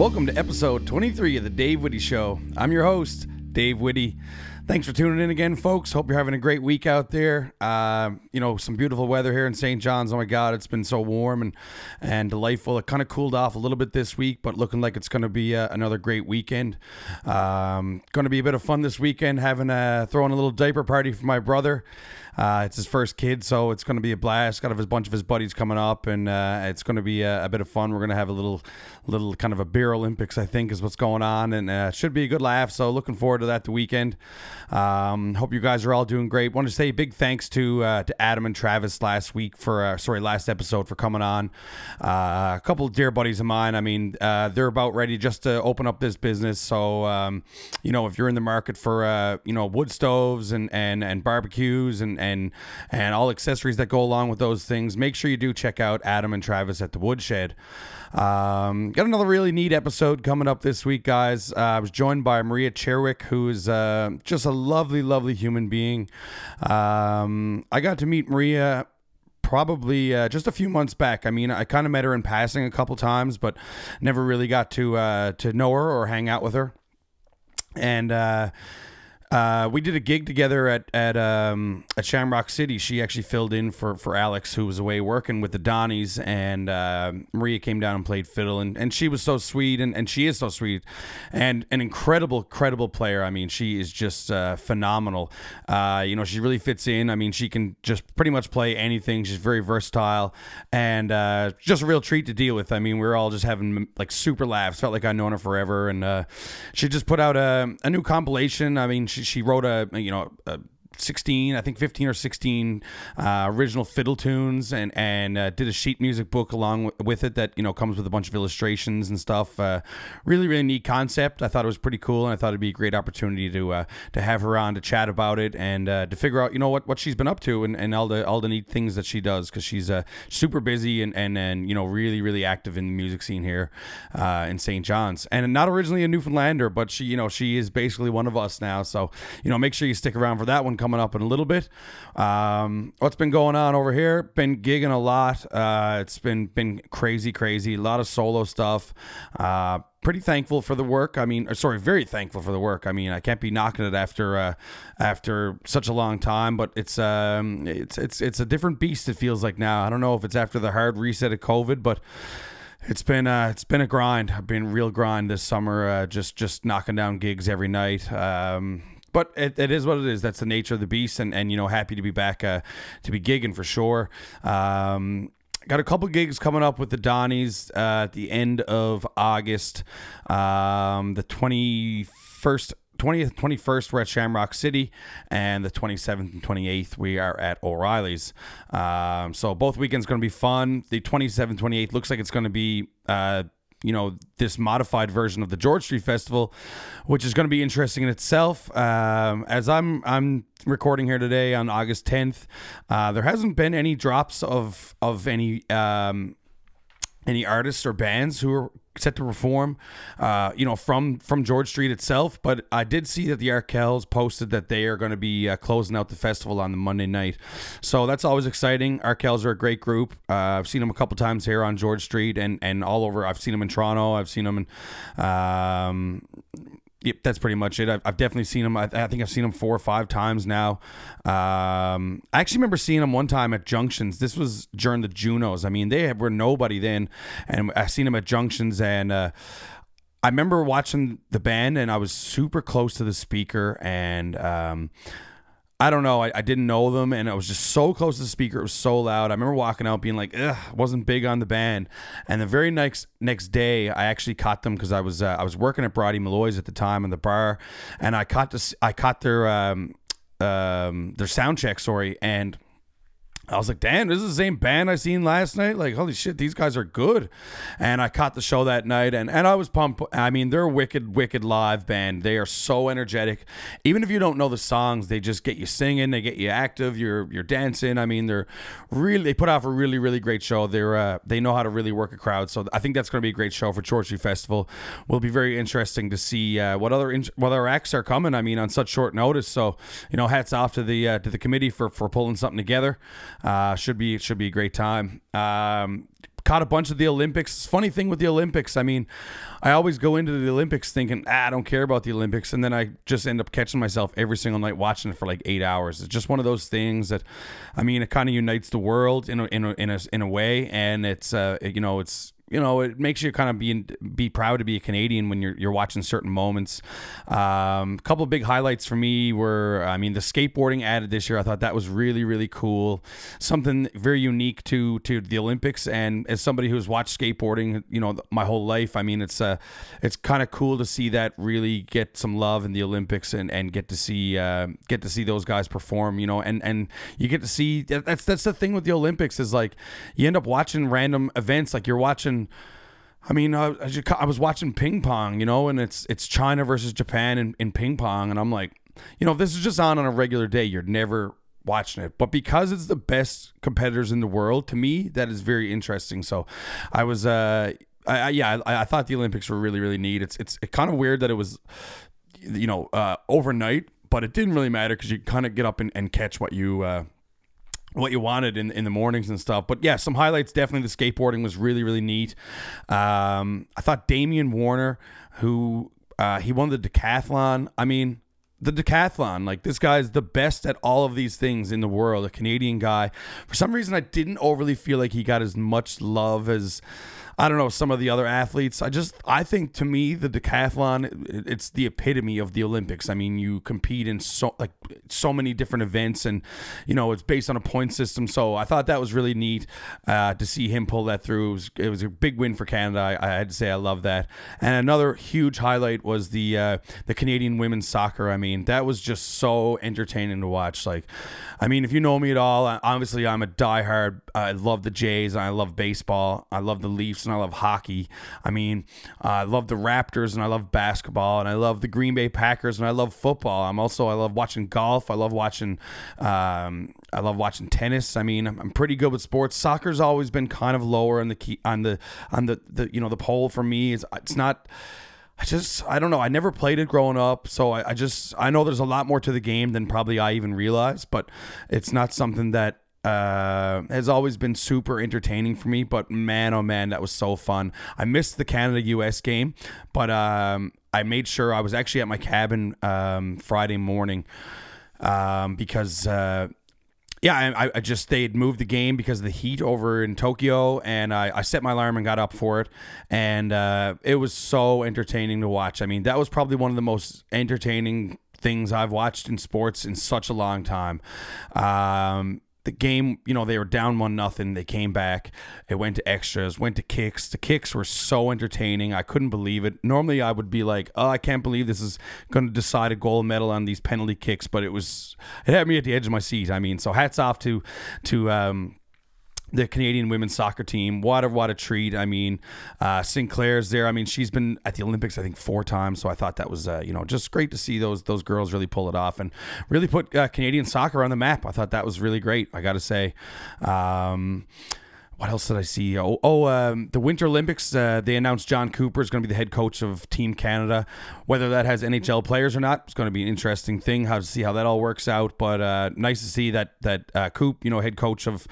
Welcome to episode 23 of the Dave Whitty Show. I'm your host, Dave Whitty. Thanks for tuning in again, folks. Hope you're having a great week out there. Uh, you know, some beautiful weather here in St. John's. Oh my God, it's been so warm and and delightful. It kind of cooled off a little bit this week, but looking like it's going to be uh, another great weekend. Um, going to be a bit of fun this weekend. Having a throwing a little diaper party for my brother. Uh, it's his first kid, so it's going to be a blast. Got a bunch of his buddies coming up, and uh, it's going to be a, a, bit of fun. We're going to have a little, little kind of a beer Olympics, I think, is what's going on, and uh, should be a good laugh. So looking forward to that the weekend. Um, hope you guys are all doing great. Want to say big thanks to uh, to Adam and Travis last week for uh, sorry last episode for coming on. Uh, a couple dear buddies of mine. I mean, they're about ready just to open up this business. So um, you know, if you're in the market for you know wood stoves and and and barbecues and and and all accessories that go along with those things. Make sure you do check out Adam and Travis at the Woodshed. Um, got another really neat episode coming up this week, guys. Uh, I was joined by Maria Cherwick, who is uh, just a lovely, lovely human being. Um, I got to meet Maria probably uh, just a few months back. I mean, I kind of met her in passing a couple times, but never really got to uh, to know her or hang out with her. And uh, uh, we did a gig together at at um, at Shamrock City. She actually filled in for, for Alex, who was away working with the Dawnies, and uh, Maria came down and played fiddle, and, and she was so sweet, and, and she is so sweet, and an incredible, incredible player. I mean, she is just uh, phenomenal. Uh, you know, she really fits in. I mean, she can just pretty much play anything. She's very versatile, and uh, just a real treat to deal with. I mean, we are all just having like super laughs. Felt like I'd known her forever, and uh, she just put out a, a new compilation. I mean, she she, wrote a you know a 16, I think 15 or 16 uh, original fiddle tunes, and and uh, did a sheet music book along with it that you know comes with a bunch of illustrations and stuff. Uh, really, really neat concept. I thought it was pretty cool, and I thought it'd be a great opportunity to uh, to have her on to chat about it and uh, to figure out you know what, what she's been up to and, and all the all the neat things that she does because she's uh, super busy and, and and you know really really active in the music scene here in St. John's, and not originally a Newfoundlander, but she you know she is basically one of us now. So you know make sure you stick around for that one coming up in a little bit. Um, what's been going on over here? Been gigging a lot. Uh, it's been been crazy, crazy. A lot of solo stuff. Uh, pretty thankful for the work. I mean, sorry, very thankful for the work. I mean, I can't be knocking it after uh, after such a long time, but it's um it's it's it's a different beast. It feels like now. I don't know if it's after the hard reset of COVID, but it's been uh, it's been a grind. I've been real grind this summer. Uh, just just knocking down gigs every night. Um, but it, it is what it is. That's the nature of the beast, and, and you know, happy to be back uh, to be gigging for sure. Um, got a couple gigs coming up with the Dawnies uh, at the end of August. Um, the 21st 20th, 21st, we're at Shamrock City, and the 27th and 28th, we are at O'Reilly's. Um, so both weekends going to be fun. The 27th, 28th looks like it's going to be uh, you know this modified version of the George Street Festival, which is going to be interesting in itself. Um, as I'm I'm recording here today on August 10th, uh, there hasn't been any drops of of any um, any artists or bands who are set to perform, uh, you know, from from George Street itself. But I did see that the Arkells posted that they are going to be uh, closing out the festival on the Monday night, so that's always exciting. Arkells are a great group. Uh, I've seen them a couple times here on George Street and and all over. I've seen them in Toronto. I've seen them in. Um, Yep, that's pretty much it. I've, I've definitely seen him. I, I, think I've seen him four or five times now. Um, I actually remember seeing him one time at Junctions. This was during the Junos. I mean, they were nobody then, and I seen him at Junctions, and uh, I remember watching the band, and I was super close to the speaker, and um, I don't know. I, I didn't know them, and I was just so close to the speaker. It was so loud. I remember walking out being like, "Ugh," wasn't big on the band. And the very next next day, I actually caught them because I was uh, I was working at Bridie Molloy's at the time in the bar, and I caught this I caught their um, um, their sound check. Sorry, and I was like, damn, this is the same band I seen last night. Like, holy shit, these guys are good. And I caught the show that night and, and I was pumped. I mean, they're a wicked, wicked live band. They are so energetic. Even if you don't know the songs, they just get you singing, they get you active, you're you're dancing. I mean, they're really they put off a really, really great show. They're uh, they know how to really work a crowd. So I think that's gonna be a great show for George Festival. Will be very interesting to see uh, what other in- what other acts are coming. I mean, on such short notice. So, you know, hats off to the uh, to the committee for for pulling something together. Uh, should be should be a great time. Um, caught a bunch of the Olympics. Funny thing with the Olympics, I mean, I always go into the Olympics thinking, ah, I don't care about the Olympics, and then I just end up catching myself every single night watching it for like eight hours. It's just one of those things that, I mean, it kind of unites the world in a, in a, in a, in a way, and it's uh, you know, it's you know, it makes you kind of be be proud to be a Canadian when you're you're watching certain moments. A um, couple of big highlights for me were, I mean, the skateboarding added this year. I thought that was really really cool, something very unique to to the Olympics. And as somebody who's watched skateboarding, you know, my whole life, I mean, it's uh, it's kind of cool to see that really get some love in the Olympics and, and get to see uh, get to see those guys perform. You know, and and you get to see that's that's the thing with the Olympics is like you end up watching random events like you're watching I mean, I, I, was watching ping pong, you know, and it's it's China versus Japan in, in ping pong, and I'm like, you know, if this is just on on a regular day, you're never watching it. But because it's the best competitors in the world, to me, that is very interesting. So, I was, uh, I, I yeah, I, I, thought the Olympics were really really neat. It's it's kind of weird that it was, you know, uh, overnight, but it didn't really matter because you kind of get up and, and catch what you. Uh, what you wanted in in the mornings and stuff. But yeah, some highlights definitely. The skateboarding was really really neat. Um, I thought Damian Warner, who uh, he won the decathlon. I mean, the decathlon. Like this guy's the best at all of these things in the world. A Canadian guy. For some reason, I didn't overly feel like he got as much love as I don't know some of the other athletes. I just I think to me the decathlon it's the epitome of the Olympics. I mean, you compete in so like so many different events, and you know it's based on a point system. So I thought that was really neat uh, to see him pull that through. It was, it was a big win for Canada. I, I, had to say I love that. And another huge highlight was the uh, the Canadian women's soccer. I mean, that was just so entertaining to watch. Like, I mean, if you know me at all, obviously I'm a diehard. I love the Jays. and I love baseball. I love the Leafs and I love hockey. I mean, uh, I love the Raptors and I love basketball and I love the Green Bay Packers and I love football. I'm also I love watching golf. I love watching um, I love watching tennis. I mean, I'm, I'm pretty good with sports. Soccer's always been kind of lower on the key on the on the, the you know the pole for me. Is it's not. I just I don't know. I never played it growing up, so I, I, just I know there's a lot more to the game than probably I even realized, but it's not something that uh, has always been super entertaining for me. But man, oh man, that was so fun. I missed the Canada US game, but um, I made sure I was actually at my cabin um, Friday morning um, because. Uh, yeah, I, I just they had moved the game because of the heat over in Tokyo, and I, I set my alarm and got up for it, and uh, it was so entertaining to watch. I mean, that was probably one of the most entertaining things I've watched in sports in such a long time. Um, the game, you know, they were down one nothing. They came back. It went to extras, went to kicks. The kicks were so entertaining. I couldn't believe it. Normally, I would be like, "Oh, I can't believe this is going to decide a gold medal on these penalty kicks," but it was it had me at the edge of my seat. I mean, so hats off to to um, the Canadian women's soccer team. What a what a treat! I mean, uh, Sinclair's there. I mean, she's been at the Olympics I think four times. So I thought that was uh, you know just great to see those those girls really pull it off and really put uh, Canadian soccer on the map. I thought that was really great. I got to say. Um, what else did I see? Oh, oh um, the Winter Olympics. Uh, they announced Jon Cooper is going to be the head coach of Team Canada. Whether that has NHL players or not, it's going to be an interesting thing. How to see how that all works out. But uh, nice to see that that uh, Coop, you know, head coach of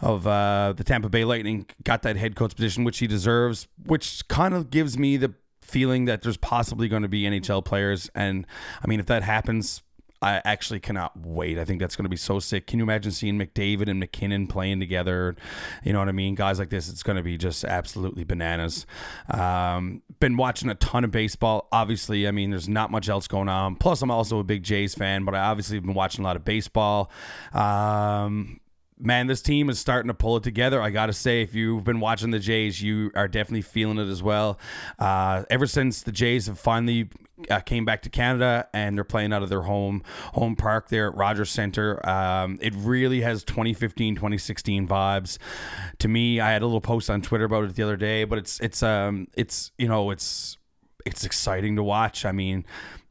of uh, the Tampa Bay Lightning, got that head coach position, which he deserves. Which kind of gives me the feeling that there's possibly going to be NHL players. And I mean, if that happens, I actually cannot wait. I think that's going to be so sick. Can you imagine seeing McDavid and MacKinnon playing together? You know what I mean? Guys like this, it's going to be just absolutely bananas. Um, been watching a ton of baseball. Obviously, I mean, there's not much else going on. Plus, I'm also a big Jays fan, but I obviously have been watching a lot of baseball. Um, man, this team is starting to pull it together. I got to say, if you've been watching the Jays, you are definitely feeling it as well. Uh, ever since the Jays have finally uh, came back to Canada and they're playing out of their home home park there at Rogers Center. Um, it really has 2015 2016 vibes. To me, I had a little post on Twitter about it the other day, but it's it's um it's you know it's it's exciting to watch. I mean,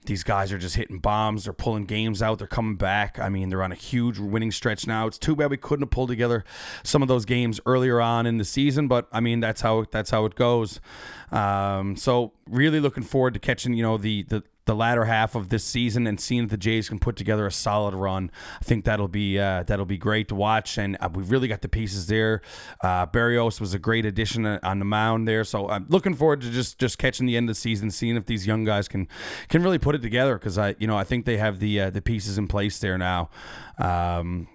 these guys are just hitting bombs. They're pulling games out. They're coming back. I mean, they're on a huge winning stretch now. It's too bad we couldn't have pulled together some of those games earlier on in the season, but I mean, that's how that's how it goes. Um, so really looking forward to catching you know the the the latter half of this season and seeing if the Jays can put together a solid run. I think that'll be uh, that'll be great to watch, and uh, we've really got the pieces there. Uh, Berrios was a great addition on the mound there, so I'm looking forward to just just catching the end of the season, seeing if these young guys can can really put it together because I you know I think they have the uh, the pieces in place there now. Um,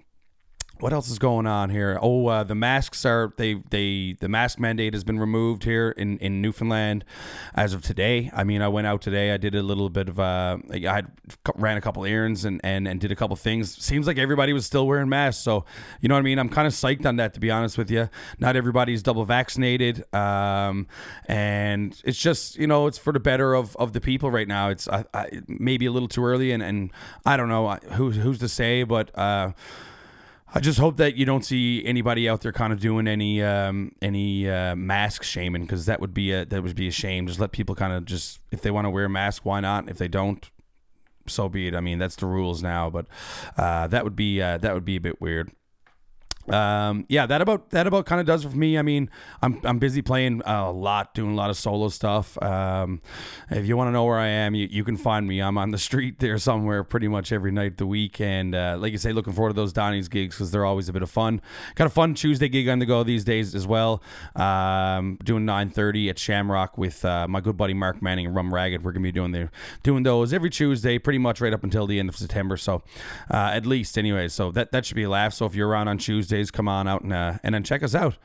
what else is going on here? Oh, uh, the masks are they they the mask mandate has been removed here in in Newfoundland as of today. I mean, I went out today. I did a little bit of uh, I ran a couple errands and and and did a couple things. Seems like everybody was still wearing masks, so you know what I mean. I'm kind of psyched on that to be honest with you. Not everybody's double vaccinated, um, and it's just you know it's for the better of of the people right now. It's I, I, maybe a little too early, and and I don't know who who's to say, but. Uh, I just hope that you don't see anybody out there kind of doing any um, any uh, mask shaming because that would be a that would be a shame. Just let people kind of just if they want to wear a mask, why not? If they don't, so be it. I mean, that's the rules now, but uh, that would be uh, that would be a bit weird um yeah that about that about kind of does it for me. I mean i'm i'm busy playing a lot doing a lot of solo stuff. Um if you want to know where i am you, you can find me. I'm on the street there somewhere pretty much every night of the week and uh, like you say looking forward to those Dawnie's gigs because they're always a bit of fun. Got a fun tuesday gig on the go these days as well. Um doing 9.30 at shamrock with uh, my good buddy mark manning and rum ragged. We're gonna be doing the doing those every tuesday pretty much right up until the end of september. So uh, at least anyway so that that should be a laugh. So if you're around on tuesday Tuesdays, come on out and uh, and then check us out.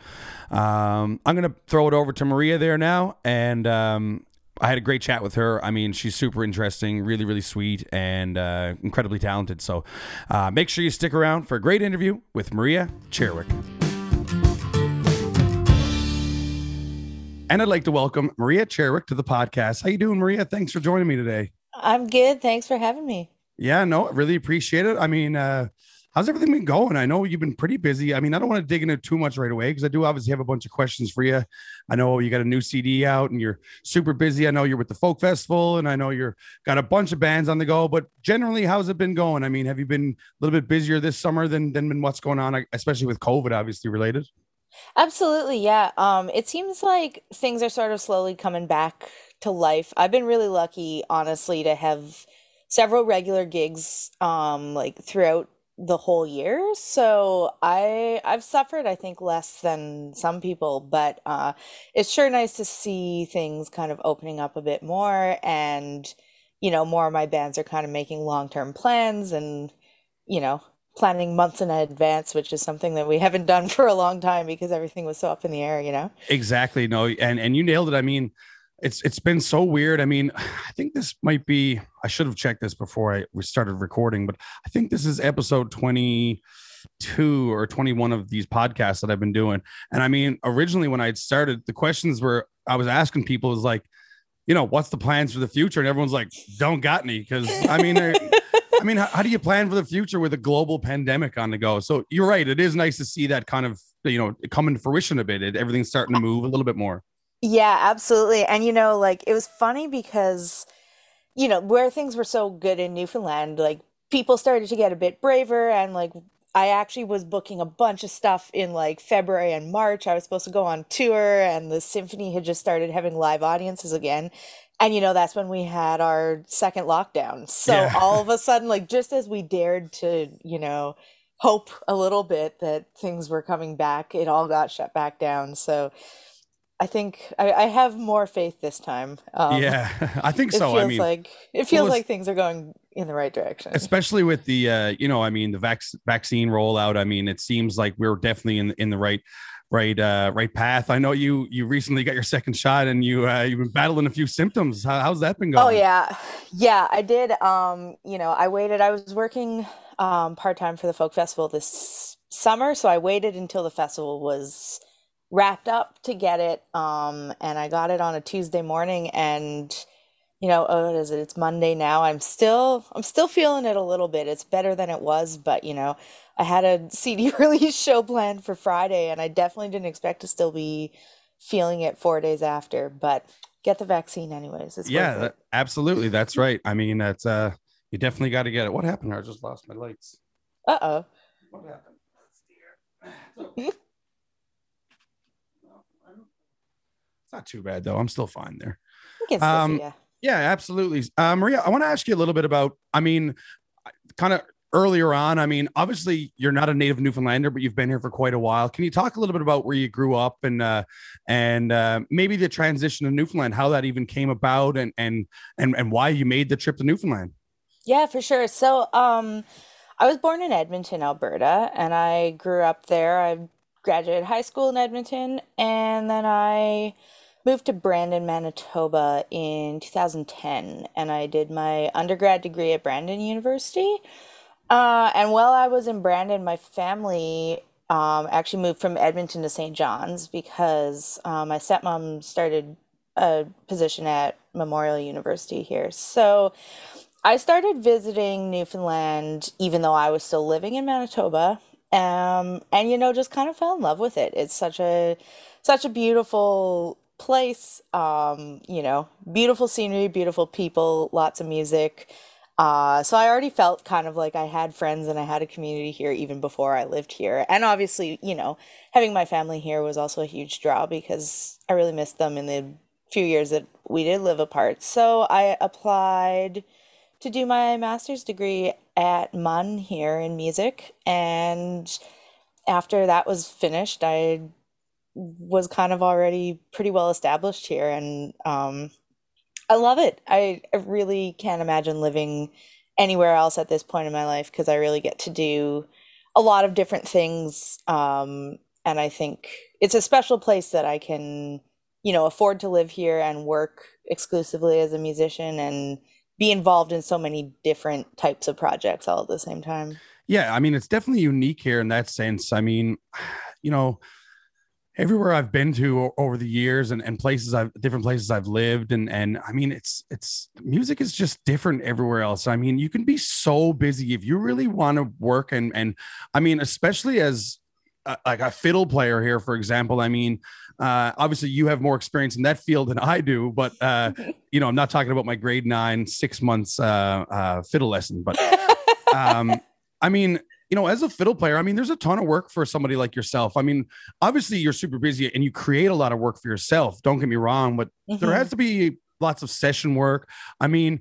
Um, I'm gonna throw it over to Maria there now, and um, I had a great chat with her. I mean, she's super interesting, really, really sweet, and uh, incredibly talented. So uh, make sure you stick around for a great interview with Maria Cherwick. And I'd like to welcome Maria Cherwick to the podcast. How you doing, Maria? Thanks for joining me today. I'm good. Thanks for having me. Yeah, no, really appreciate it. I mean, uh, How's everything been going? I know you've been pretty busy. I mean, I don't want to dig into too much right away because I do obviously have a bunch of questions for you. I know you got a new CD out and you're super busy. I know you're with the folk festival and I know you're got a bunch of bands on the go. But generally, how's it been going? I mean, have you been a little bit busier this summer than than what's going on, especially with COVID, obviously related? Absolutely, yeah. Um, it seems like things are sort of slowly coming back to life. I've been really lucky, honestly, to have several regular gigs um like throughout the whole year. So I I've suffered I think less than some people, but uh it's sure nice to see things kind of opening up a bit more and you know, more of my bands are kind of making long-term plans and you know, planning months in advance, which is something that we haven't done for a long time because everything was so up in the air, you know. Exactly. No, and and you nailed it. I mean, it's it's been so weird. I mean, I think this might be I should have checked this before I we started recording, but I think this is episode 22 or 21 of these podcasts that I've been doing. And I mean, originally when I had started, the questions were I was asking people is like, you know, what's the plans for the future? And everyone's like, don't got me. Cause I mean, I mean, how, how do you plan for the future with a global pandemic on the go? So you're right. It is nice to see that kind of, you know, come into fruition a bit. It, everything's starting to move a little bit more. Yeah, absolutely. And you know, like it was funny because you know, where things were so good in Newfoundland, like people started to get a bit braver and like I actually was booking a bunch of stuff in like February and March. I was supposed to go on tour and the symphony had just started having live audiences again. And you know, that's when we had our second lockdown. So yeah. all of a sudden like just as we dared to, you know, hope a little bit that things were coming back, it all got shut back down. So I think I, I, have more faith this time. Um, yeah, I think so. It feels I mean, like it feels well, like things are going in the right direction, especially with the uh, you know, I mean, the vac- vaccine rollout. I mean, it seems like we're definitely in in the right right uh, right path. I know you you recently got your second shot and you uh, you've been battling a few symptoms. How, how's that been oh, going? Oh yeah, yeah, I did. Um, you know, I waited. I was working um part time for the folk festival this summer, so I waited until the festival was wrapped up to get it. Um, and I got it on a Tuesday morning and you know, oh, what is it? It's Monday now. I'm still, I'm still feeling it a little bit. It's better than it was, but you know, I had a CD release show planned for Friday, and I definitely didn't expect to still be feeling it four days after. But get the vaccine anyways. It's yeah, that, absolutely. That's right. I mean, that's uh, you definitely got to get it. What happened? I just lost my lights. Uh oh. What happened? It's not too bad though. I'm still fine there. Um, yeah. Yeah, absolutely. Uh, Maria, I want to ask you a little bit about, I mean, kind of earlier on, I mean, obviously you're not a native Newfoundlander, but you've been here for quite a while. Can you talk a little bit about where you grew up and uh, and uh, maybe the transition to Newfoundland, how that even came about, and and and and why you made the trip to Newfoundland? Yeah, for sure. So, um, I was born in Edmonton, Alberta, and I grew up there. I graduated high school in Edmonton, and then I moved to Brandon, Manitoba in 2010, and I did my undergrad degree at Brandon University. Uh, and while I was in Brandon, my family um, actually moved from Edmonton to St. John's because uh, my stepmom started a position at Memorial University here. So I started visiting Newfoundland even though I was still living in Manitoba. Um, and you know, just kind of fell in love with it. It's such a such a beautiful place. Um, you know, beautiful scenery, beautiful people, lots of music. Uh, so I already felt kind of like I had friends and I had a community here even before I lived here. And obviously, you know, having my family here was also a huge draw because I really missed them in the few years that we did live apart. So I applied to do my master's degree at MUN here in music. And after that was finished, I was kind of already pretty well established here. And um, I love it. I, really can't imagine living anywhere else at this point in my life because I really get to do a lot of different things. Um, and I think it's a special place that I can, you know, afford to live here and work exclusively as a musician and be involved in so many different types of projects all at the same time. Yeah, I mean, it's definitely unique here in that sense. I mean, you know, everywhere I've been to over the years and, and places I've different places I've lived and and I mean it's it's music is just different everywhere else. I mean you can be so busy if you really want to work and and I mean especially as a, like a fiddle player here for example. I mean uh, obviously you have more experience in that field than I do, but uh, you know I'm not talking about my grade nine six months uh, uh fiddle lesson, but um, I mean you know, as a fiddle player, I mean, there's a ton of work for somebody like yourself. I mean, obviously you're super busy and you create a lot of work for yourself. Don't get me wrong, but mm-hmm. there has to be lots of session work. I mean,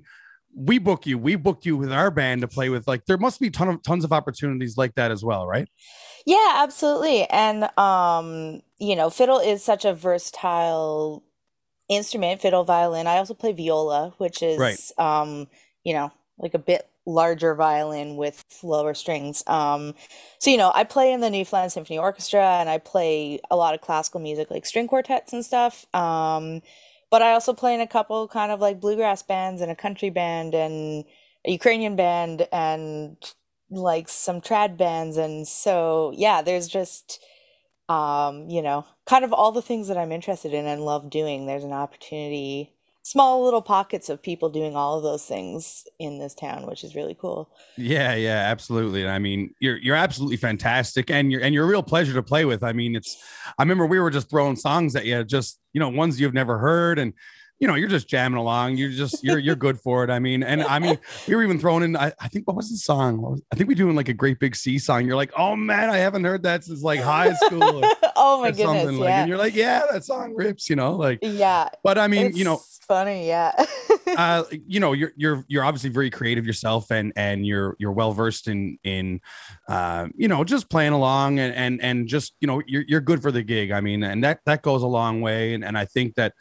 we book you, we booked you with our band to play with. Like, there must be ton of tons of opportunities like that as well, right? Yeah, absolutely. And um, you know, fiddle is such a versatile instrument, fiddle, violin. I also play viola, which is right. um, you know, like a bit larger violin with lower strings. Um, so, you know, I play in the Newfoundland Symphony Orchestra and I play a lot of classical music like string quartets and stuff. Um, but I also play in a couple kind of like bluegrass bands and a country band and a Ukrainian band and like some trad bands. And so, yeah, there's just, um, you know, kind of all the things that I'm interested in and love doing. There's an opportunity small little pockets of people doing all of those things in this town, which is really cool. Yeah, yeah, absolutely. I mean, you're you're absolutely fantastic, and you're and you're a real pleasure to play with. I mean, it's. I remember we were just throwing songs at you, just you know, ones you've never heard, and you know, you're just jamming along. You're just you're you're good for it. I mean, and I mean, we were even throwing in. I, I think what was the song? Was, I think we're doing like a great big sea song. You're like, oh man, I haven't heard that since like high school. Oh my goodness, yeah. Like, and you're like, yeah, that song rips. You know, like yeah. But I mean, you know, funny, yeah. uh, you know, you're you're you're obviously very creative yourself, and and you're you're well versed in in, uh, you know, just playing along and and and just you know, you're you're good for the gig. I mean, and that that goes a long way, and and I think that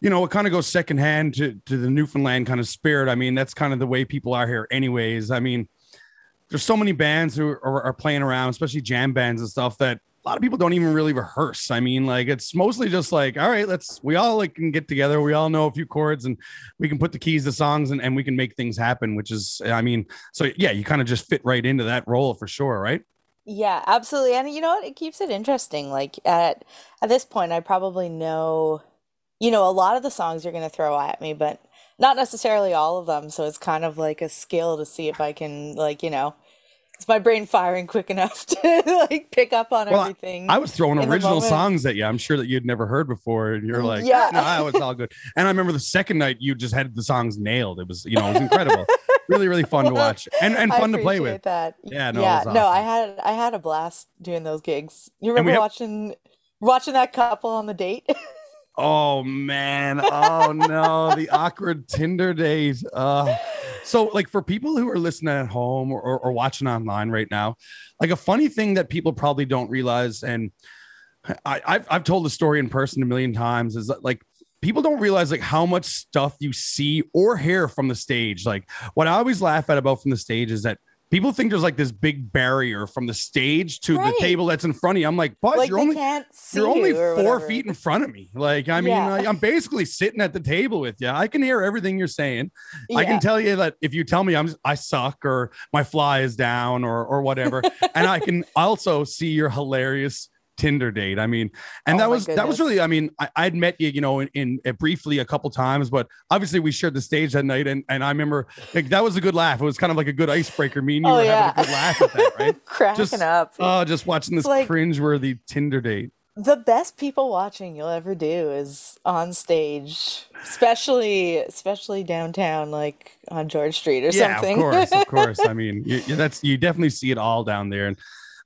you know, it kind of goes secondhand to, to the Newfoundland kind of spirit. I mean, that's kind of the way people are here, anyways. I mean, there's so many bands who are, are, playing around, especially jam bands and stuff, that a lot of people don't even really rehearse. I mean, like it's mostly just like, all right, let's we all like can get together. We all know a few chords and we can put the keys to songs and, and we can make things happen, which is, I mean, so yeah, you kind of just fit right into that role for sure, right? Yeah, absolutely. And you know what? It keeps it interesting. Like at at this point, I probably know you know, a lot of the songs you're going to throw at me, but not necessarily all of them. So it's kind of like a skill to see if I can, like, you know, is my brain firing quick enough to like pick up on well, everything? I was throwing original songs at you. I'm sure that you'd never heard before, and you're like, yeah, no, was all good. And I remember the second night you just had the songs nailed. It was, you know, it was incredible. really, really fun to watch and, and fun to play with. That. Yeah, no, yeah, awesome. no, I had I had a blast doing those gigs. You remember have- watching watching that couple on the date? Oh man. Oh no, the awkward Tinder date. Uh so like for people who are listening at home or, or, or, watching online right now, like a funny thing that people probably don't realize, and I, I've I've told the story in person a million times, is that like people don't realize like how much stuff you see or hear from the stage. Like what I always laugh at about from the stage is that people think there's like this big barrier from the stage to right. the table that's in front of you. I'm like, but like you're only you're only four whatever. feet in front of me. Like, I mean, yeah. like, I'm basically sitting at the table with you. I can hear everything you're saying. Yeah. I can tell you that if you tell me I'm I suck or my fly is down or or whatever, and I can also see your hilarious Tinder date. I mean, and oh that was goodness. that was really. I mean, I, would met you, you know, in, in uh, briefly a couple times, but obviously we shared the stage that night, and and I remember like that was a good laugh. It was kind of like a good icebreaker. Me and you oh, were yeah. having a good laugh at that, right? Cracking just, up. Oh, just watching this like, cringe-worthy Tinder date. The best people watching you'll ever do is on stage, especially especially downtown, like on George Street or yeah, something. of course, of course. I mean, you, that's you definitely see it all down there, and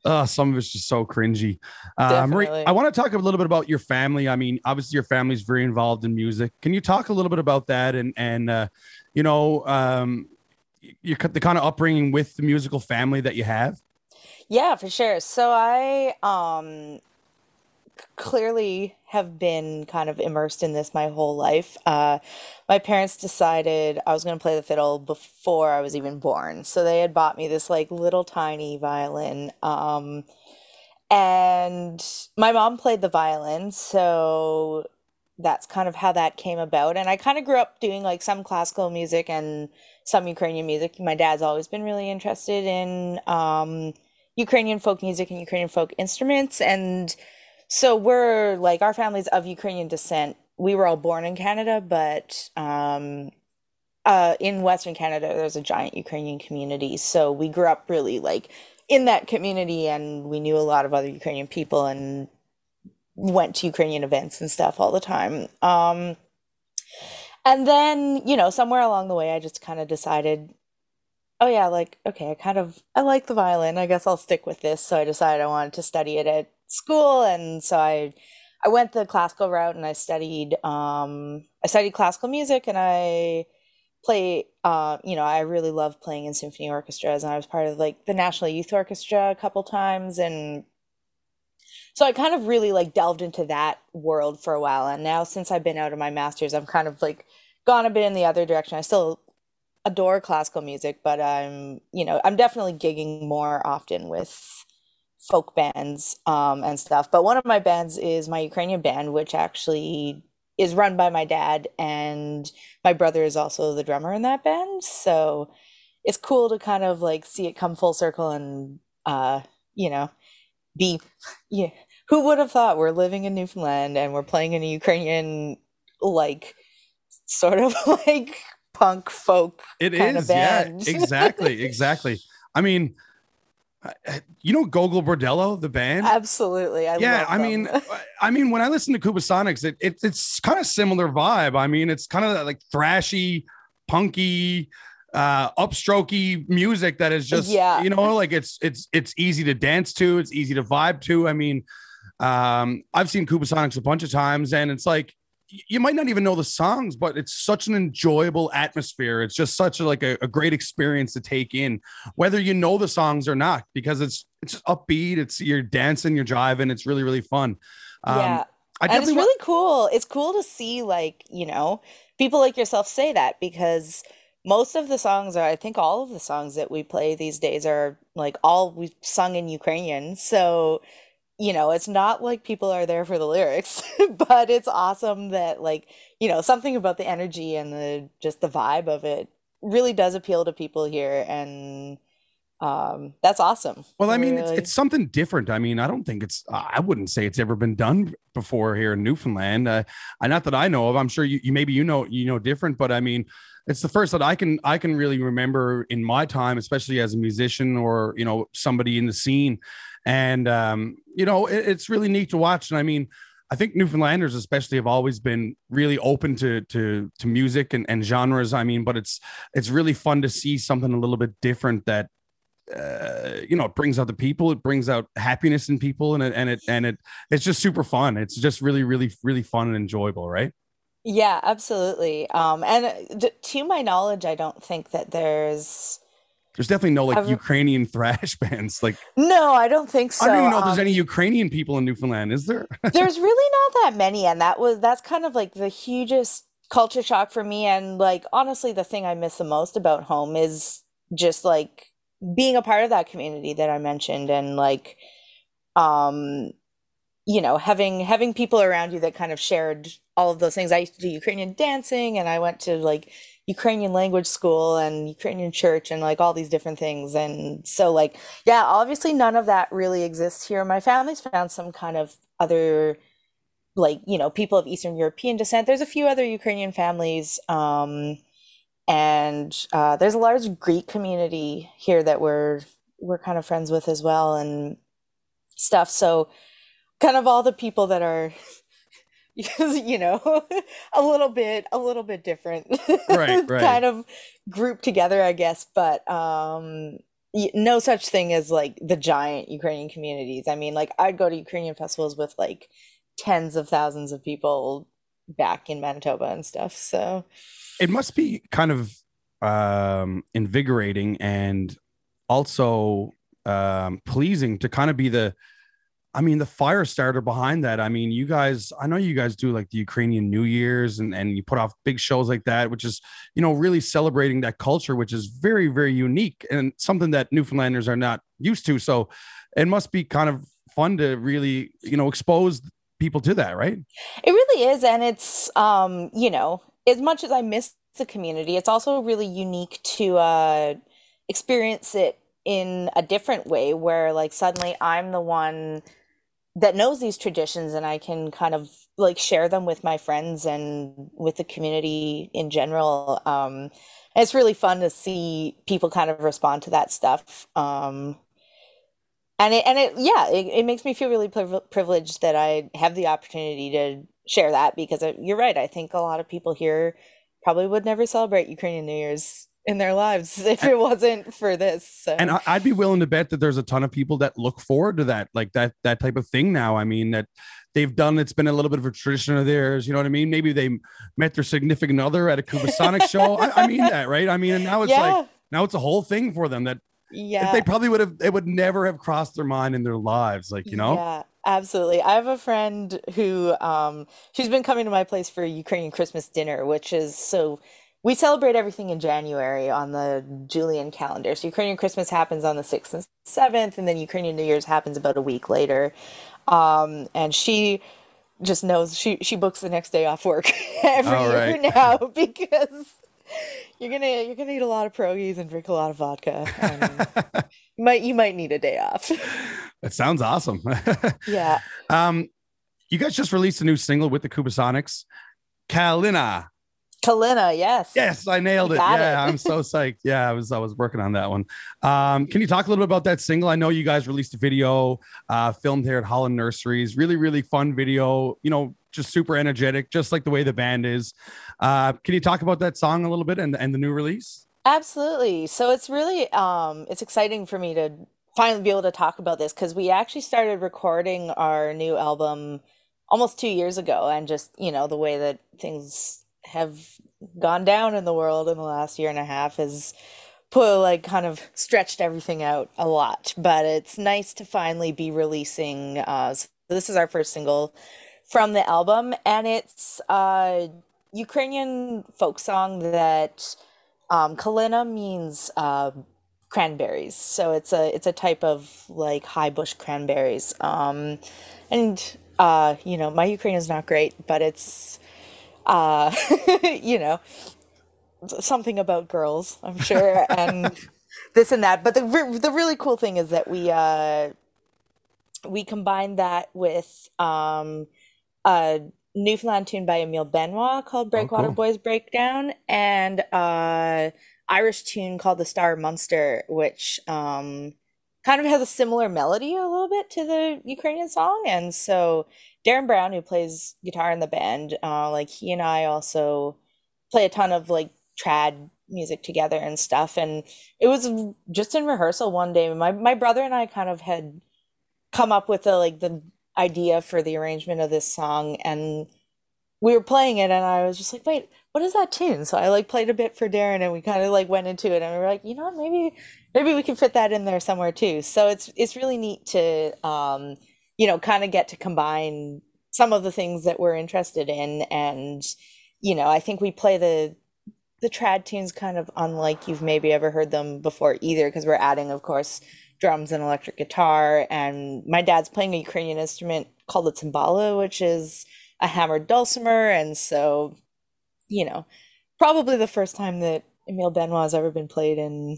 uh, some of it's just so cringy. Uh, Marie, I want to talk a little bit about your family. I mean, obviously your family's very involved in music. Can you talk a little bit about that and and uh, you know um, your the kind of upbringing with the musical family that you have? Yeah, for sure. So I um clearly have been kind of immersed in this my whole life. Uh, my parents decided I was going to play the fiddle before I was even born. So they had bought me this like little tiny violin. Um, and my mom played the violin. So that's kind of how that came about. And I kind of grew up doing like some classical music and some Ukrainian music. My dad's always been really interested in um, Ukrainian folk music and Ukrainian folk instruments. And so we're like our family's of Ukrainian descent. We were all born in Canada, but um, uh, in Western Canada, there's a giant Ukrainian community. So we grew up really like in that community, and we knew a lot of other Ukrainian people and went to Ukrainian events and stuff all the time. Um, and then, you know, somewhere along the way, I just kind of decided, oh yeah, like okay, I kind of I like the violin. I guess I'll stick with this. So I decided I wanted to study it at school, and so I I went the classical route and I studied um, I studied classical music and I play uh, you know I really love playing in symphony orchestras and I was part of like the National Youth Orchestra a couple times and so I kind of really like delved into that world for a while and now since I've been out of my masters I'm kind of like gone a bit in the other direction. I still adore classical music but I'm you know I'm definitely gigging more often with folk bands um, and stuff. But one of my bands is my Ukrainian band, which actually is run by my dad, and my brother is also the drummer in that band. So it's cool to kind of like see it come full circle and uh, you know be yeah. Who would have thought we're living in Newfoundland and we're playing in a Ukrainian like sort of like punk folk it is yeah exactly exactly i mean you know Gogol Bordello, the band? Absolutely. I yeah, I mean, I mean, when I listen to Kubasonics, it, it it's kind of similar vibe. I mean, it's kind of like thrashy, punky, uh, upstrokey music that is just, yeah. you know, like it's it's it's easy to dance to, it's easy to vibe to. I mean, um, I've seen Kubasonics a bunch of times, and it's like you might not even know the songs, but it's such an enjoyable atmosphere. It's just such a, like a, a, great experience to take in, whether you know the songs or not, because it's it's upbeat. It's you're dancing, you're driving. It's really really fun. Um, yeah, and it's really wa- cool. It's cool to see like you know people like yourself say that because most of the songs are, I think all of the songs that we play these days are like all we sung in Ukrainian. So you know, it's not like people are there for the lyrics, but it's awesome that like, you know, something about the energy and the just the vibe of it really does appeal to people here and um that's awesome. Well, I mean, really... it's it's something different. I mean, I don't think it's I wouldn't say it's ever been done before here in Newfoundland. Uh, not that I know of. I'm sure you, you maybe you know you know different, but I mean, it's the first that I can I can really remember in my time, especially as a musician or you know somebody in the scene and um, you know it, it's really neat to watch. And I mean, I think Newfoundlanders especially have always been really open to to to music and, and genres. I mean, but it's it's really fun to see something a little bit different that uh, you know, it brings out the people, it brings out happiness in people, and it and it and it it's just super fun. It's just really, really, really fun and enjoyable, right? Yeah, absolutely. Um, and uh, to my knowledge, I don't think that there's there's definitely no like I've... Ukrainian thrash bands. Like, no, I don't think so. I don't even know um, if there's um, any Ukrainian people in Newfoundland. Is there? there's really not that many, and that was that's kind of like the hugest culture shock for me. And like honestly, the thing I miss the most about home is just like being a part of that community that I mentioned, and like, um, you know, having having people around you that kind of shared all of those things. I used to do Ukrainian dancing, and I went to like Ukrainian language school and Ukrainian church and like all these different things. And so, like, yeah, obviously none of that really exists here. My family's found some kind of other, like, you know, people of Eastern European descent. There's a few other Ukrainian families. Um, and uh, there's a large Greek community here that we're we're kind of friends with as well and stuff. So, kind of all the people that are because you know a little bit a little bit different right, right. kind of grouped together i guess. But um no such thing as like the giant ukrainian communities. I mean like i'd go to ukrainian festivals with like tens of thousands of people back in manitoba and stuff so. It must be kind of um invigorating and also um pleasing to kind of be the I mean, the fire starter behind that. I mean, you guys, I know you guys do like the Ukrainian New Year's and, and you put off big shows like that, which is, you know, really celebrating that culture, which is very, very unique and something that Newfoundlanders are not used to. So it must be kind of fun to really, you know, expose people to that, right? It really is. And it's, um, you know, as much as I miss the community, it's also really unique to uh, experience it in a different way where like suddenly I'm the one that knows these traditions and I can kind of like share them with my friends and with the community in general. Um, it's really fun to see people kind of respond to that stuff. Um, and it, and it, yeah, it, it makes me feel really privileged that I have the opportunity to share that because it, you're right. I think a lot of people here probably would never celebrate Ukrainian New Year's in their lives if it wasn't for this. So. And I'd be willing to bet that there's a ton of people that look forward to that, like that that type of thing now. I mean that they've done. It's been a little bit of a tradition of theirs. You know what I mean? Maybe they met their significant other at a Kubasonic show. I, I, mean that, right? I mean, and now it's yeah. like now it's a whole thing for them that yeah they probably would have it would never have crossed their mind in their lives like you know yeah absolutely i have a friend who um she's been coming to my place for ukrainian christmas dinner which is so we celebrate everything in January on the Julian calendar. So Ukrainian Christmas happens on the 6th and 7th, and then Ukrainian New Year's happens about a week later. Um, and she just knows she, she books the next day off work every right. year now because you're gonna you're gonna eat a lot of pierogies and drink a lot of vodka. you might you might need a day off. that sounds awesome. yeah. Um, you guys just released a new single with the Kubasonics, Kalina. Kalina, yes. Yes, I nailed it. Yeah, it. I'm so psyched. Yeah, I was I was working on that one. Um, can you talk a little bit about that single? I know you guys released a video, uh, filmed here at Holland Nurseries. Really, really fun video. You know, just super energetic, just like the way the band is. Uh, can you talk about that song a little bit and and the new release? Absolutely. So it's really um, it's exciting for me to finally be able to talk about this because we actually started recording our new album almost two years ago, and just you know the way that things have gone down in the world in the last year and a half has put like kind of stretched everything out a lot but it's nice to finally be releasing uh so this is our first single from the album and it's a ukrainian folk song that um kalina means uh cranberries. So it's a it's a type of like high bush cranberries. Um and uh you know my ukrainian is not great but it's uh, you know, something about girls, I'm sure, and this and that. But the the really cool thing is that we uh, we combined that with um, a Newfoundland tune by Emile Benoit called oh, Breakwater oh, cool. Boys Breakdown and uh, Irish tune called The Star Monster, which um, kind of has a similar melody a little bit to the Ukrainian song. And so Darren Brown, who plays guitar in the band, uh, like he and I also play a ton of like trad music together and stuff. And it was just in rehearsal one day. My my brother and I kind of had come up with the like the idea for the arrangement of this song and we were playing it and I was just like, wait, what is that tune? So I like played a bit for Darren and we kind of like went into it and we were like, you know maybe maybe we can fit that in there somewhere too. So it's it's really neat to um, you know, kind of get to combine some of the things that we're interested in and you know, I think we play the the trad tunes kind of unlike you've maybe ever heard them before either because we're adding of course drums and electric guitar. And my dad's playing a Ukrainian instrument called the tsymbaly which is a hammered dulcimer. And so you know probably the first time that Emile Benoit has ever been played in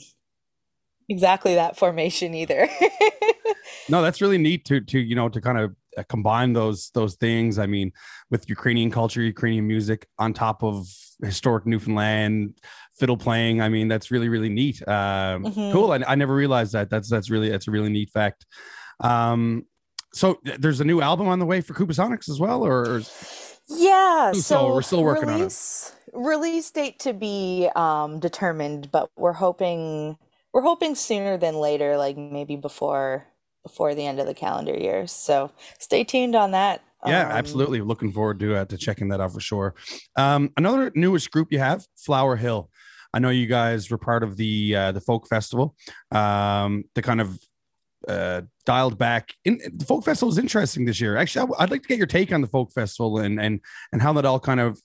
exactly that formation either no that's really neat to to you know to kind of uh, combine those those things. I mean with ukrainian culture ukrainian music on top of historic newfoundland fiddle playing i mean that's really really neat. Um, mm-hmm. cool. I, I never realized that. That's that's really that's a really neat fact. Um so there's a new album on the way for Sonics as well, or, yeah, so we're still working release, on it. Release date to be um, determined, but we're hoping we're hoping sooner than later, like maybe before before the end of the calendar year. So stay tuned on that. Yeah, um, absolutely. Looking forward to uh, to checking that out for sure. Um, another newest group you have, Flower Hill. I know you guys were part of the uh, the folk festival, um, the kind of uh, dialed back. In, the folk festival is interesting this year. Actually, I, would like to get your take on the folk festival and and and how that all kind of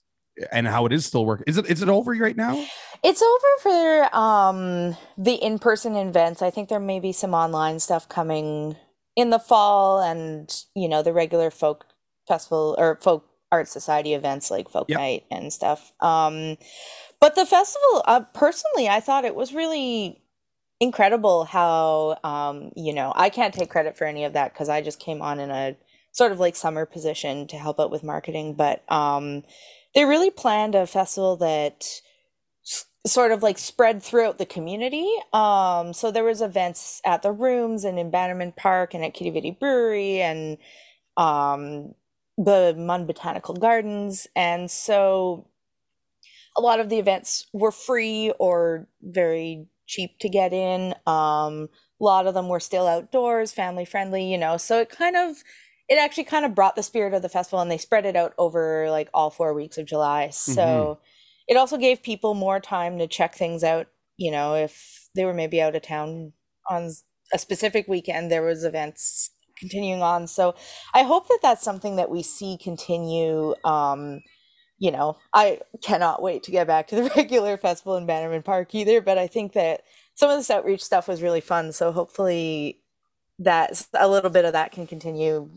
and how it is still working. Is it is it over right now? It's over for um the in person events. I think there may be some online stuff coming in the fall, and you know the regular folk festival or folk art society events like folk yep. night and stuff. Um, but the festival, uh, personally, I thought it was really incredible how um, you know I can't take credit for any of that because I just came on in a sort of like summer position to help out with marketing, but um, they really planned a festival that sort of like spread throughout the community. Um, so there was events at the rooms and in Bannerman Park and at Quidi-Vidi Brewery and um, the MUN Botanical Gardens, and so a lot of the events were free or very cheap to get in. Um, a lot of them were still outdoors, family friendly, you know. So it kind of it actually kind of brought the spirit of the festival and they spread it out over like all four weeks of July. So mm-hmm. it also gave people more time to check things out, you know, if they were maybe out of town on a specific weekend, there was events continuing on. So I hope that that's something that we see continue um, you know, I cannot wait to get back to the regular festival in Bannerman Park either. But I think that some of this outreach stuff was really fun. So hopefully that a little bit of that can continue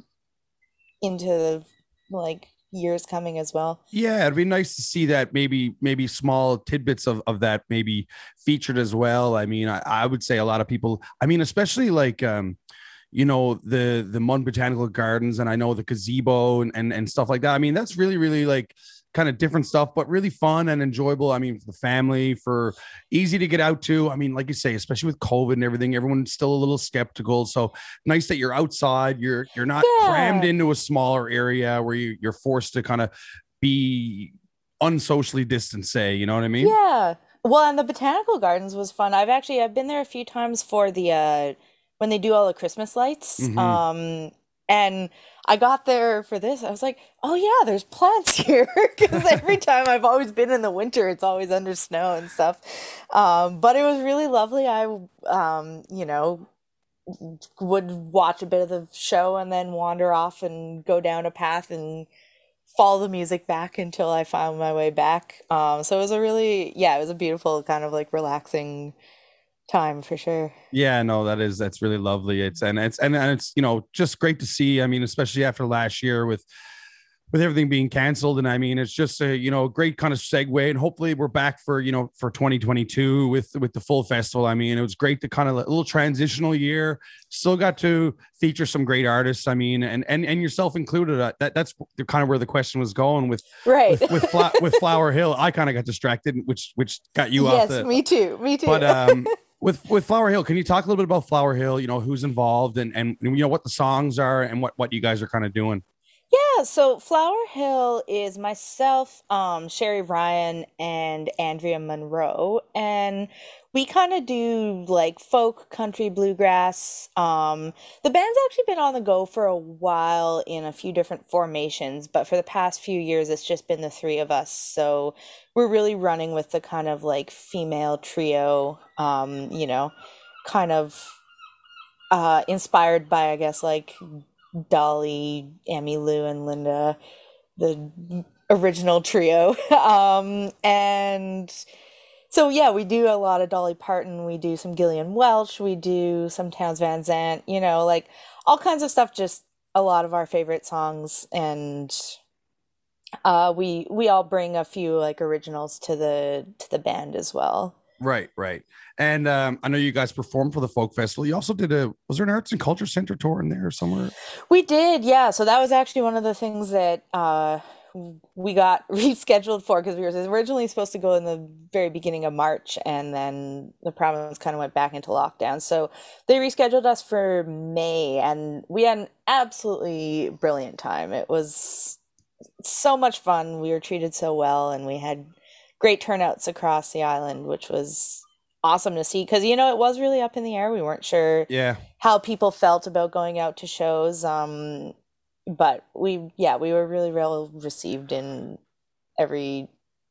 into the like years coming as well. Yeah, it'd be nice to see that maybe maybe small tidbits of, of that maybe featured as well. I mean, I, I would say a lot of people, I mean, especially like um you know the the MUN Botanical Gardens and I know the gazebo and, and and stuff like that. I mean, that's really really like kind of different stuff, but really fun and enjoyable. I mean, for the family, for easy to get out to. I mean, like you say, especially with COVID and everything, everyone's still a little skeptical. So nice that you're outside. You're you're not yeah. crammed into a smaller area where you, you're forced to kind of be unsocially distant. Say, you know what I mean? Yeah. Well, and the botanical gardens was fun. I've actually I've been there a few times for the uh when they do all the Christmas lights. Mm-hmm. Um and I got there for this. I was like, oh yeah, there's plants here because every time I've always been in the winter, it's always under snow and stuff. Um, but it was really lovely. I, um, you know, would watch a bit of the show and then wander off and go down a path and follow the music back until I found my way back. Um, so it was a really, yeah, it was a beautiful kind of like relaxing time for sure. Yeah, no, that is that's really lovely. It's and it's and, and it's you know just great to see. I mean, especially after last year with with everything being canceled and i mean it's just a you know great kind of segue and hopefully we're back for you know for 2022 with with the full festival i mean it was great to kind of a little transitional year still got to feature some great artists i mean and and, and yourself included uh, that that's kind of where the question was going with right with with, Fla- with flower hill i kind of got distracted which which got you yes, off the me too me too but um with with Flower Hill, can you talk a little bit about Flower Hill? You know, who's involved and and you know what the songs are and what what you guys are kind of doing. Yeah, so Flower Hill is myself, um, Sherry Ryan, and Andrea Monroe, and we kind of do like folk, country, bluegrass. Um, the band's actually been on the go for a while in a few different formations, but for the past few years, it's just been the three of us. So we're really running with the kind of like female trio, um, you know, kind of uh, inspired by, I guess, like Dolly, Emmylou, and Linda, the original trio. um, and so yeah, we do a lot of Dolly Parton. We do some Gillian Welch. We do some Townes Van Zandt, You know, like all kinds of stuff. Just a lot of our favorite songs, and uh, we we all bring a few like originals to the to the band as well. Right, right. And um, I know you guys performed for the folk festival. You also did a was there an arts and culture center tour in there somewhere? We did, yeah. So that was actually one of the things that uh, we got rescheduled for because we were originally supposed to go in the very beginning of March, and then the province kind of went back into lockdown. So they rescheduled us for May, and we had an absolutely brilliant time. It was so much fun. We were treated so well, and we had great turnouts across the island, which was awesome to see because you know it was really up in the air. We weren't sure yeah how people felt about going out to shows. Um, but we yeah we were really well received in every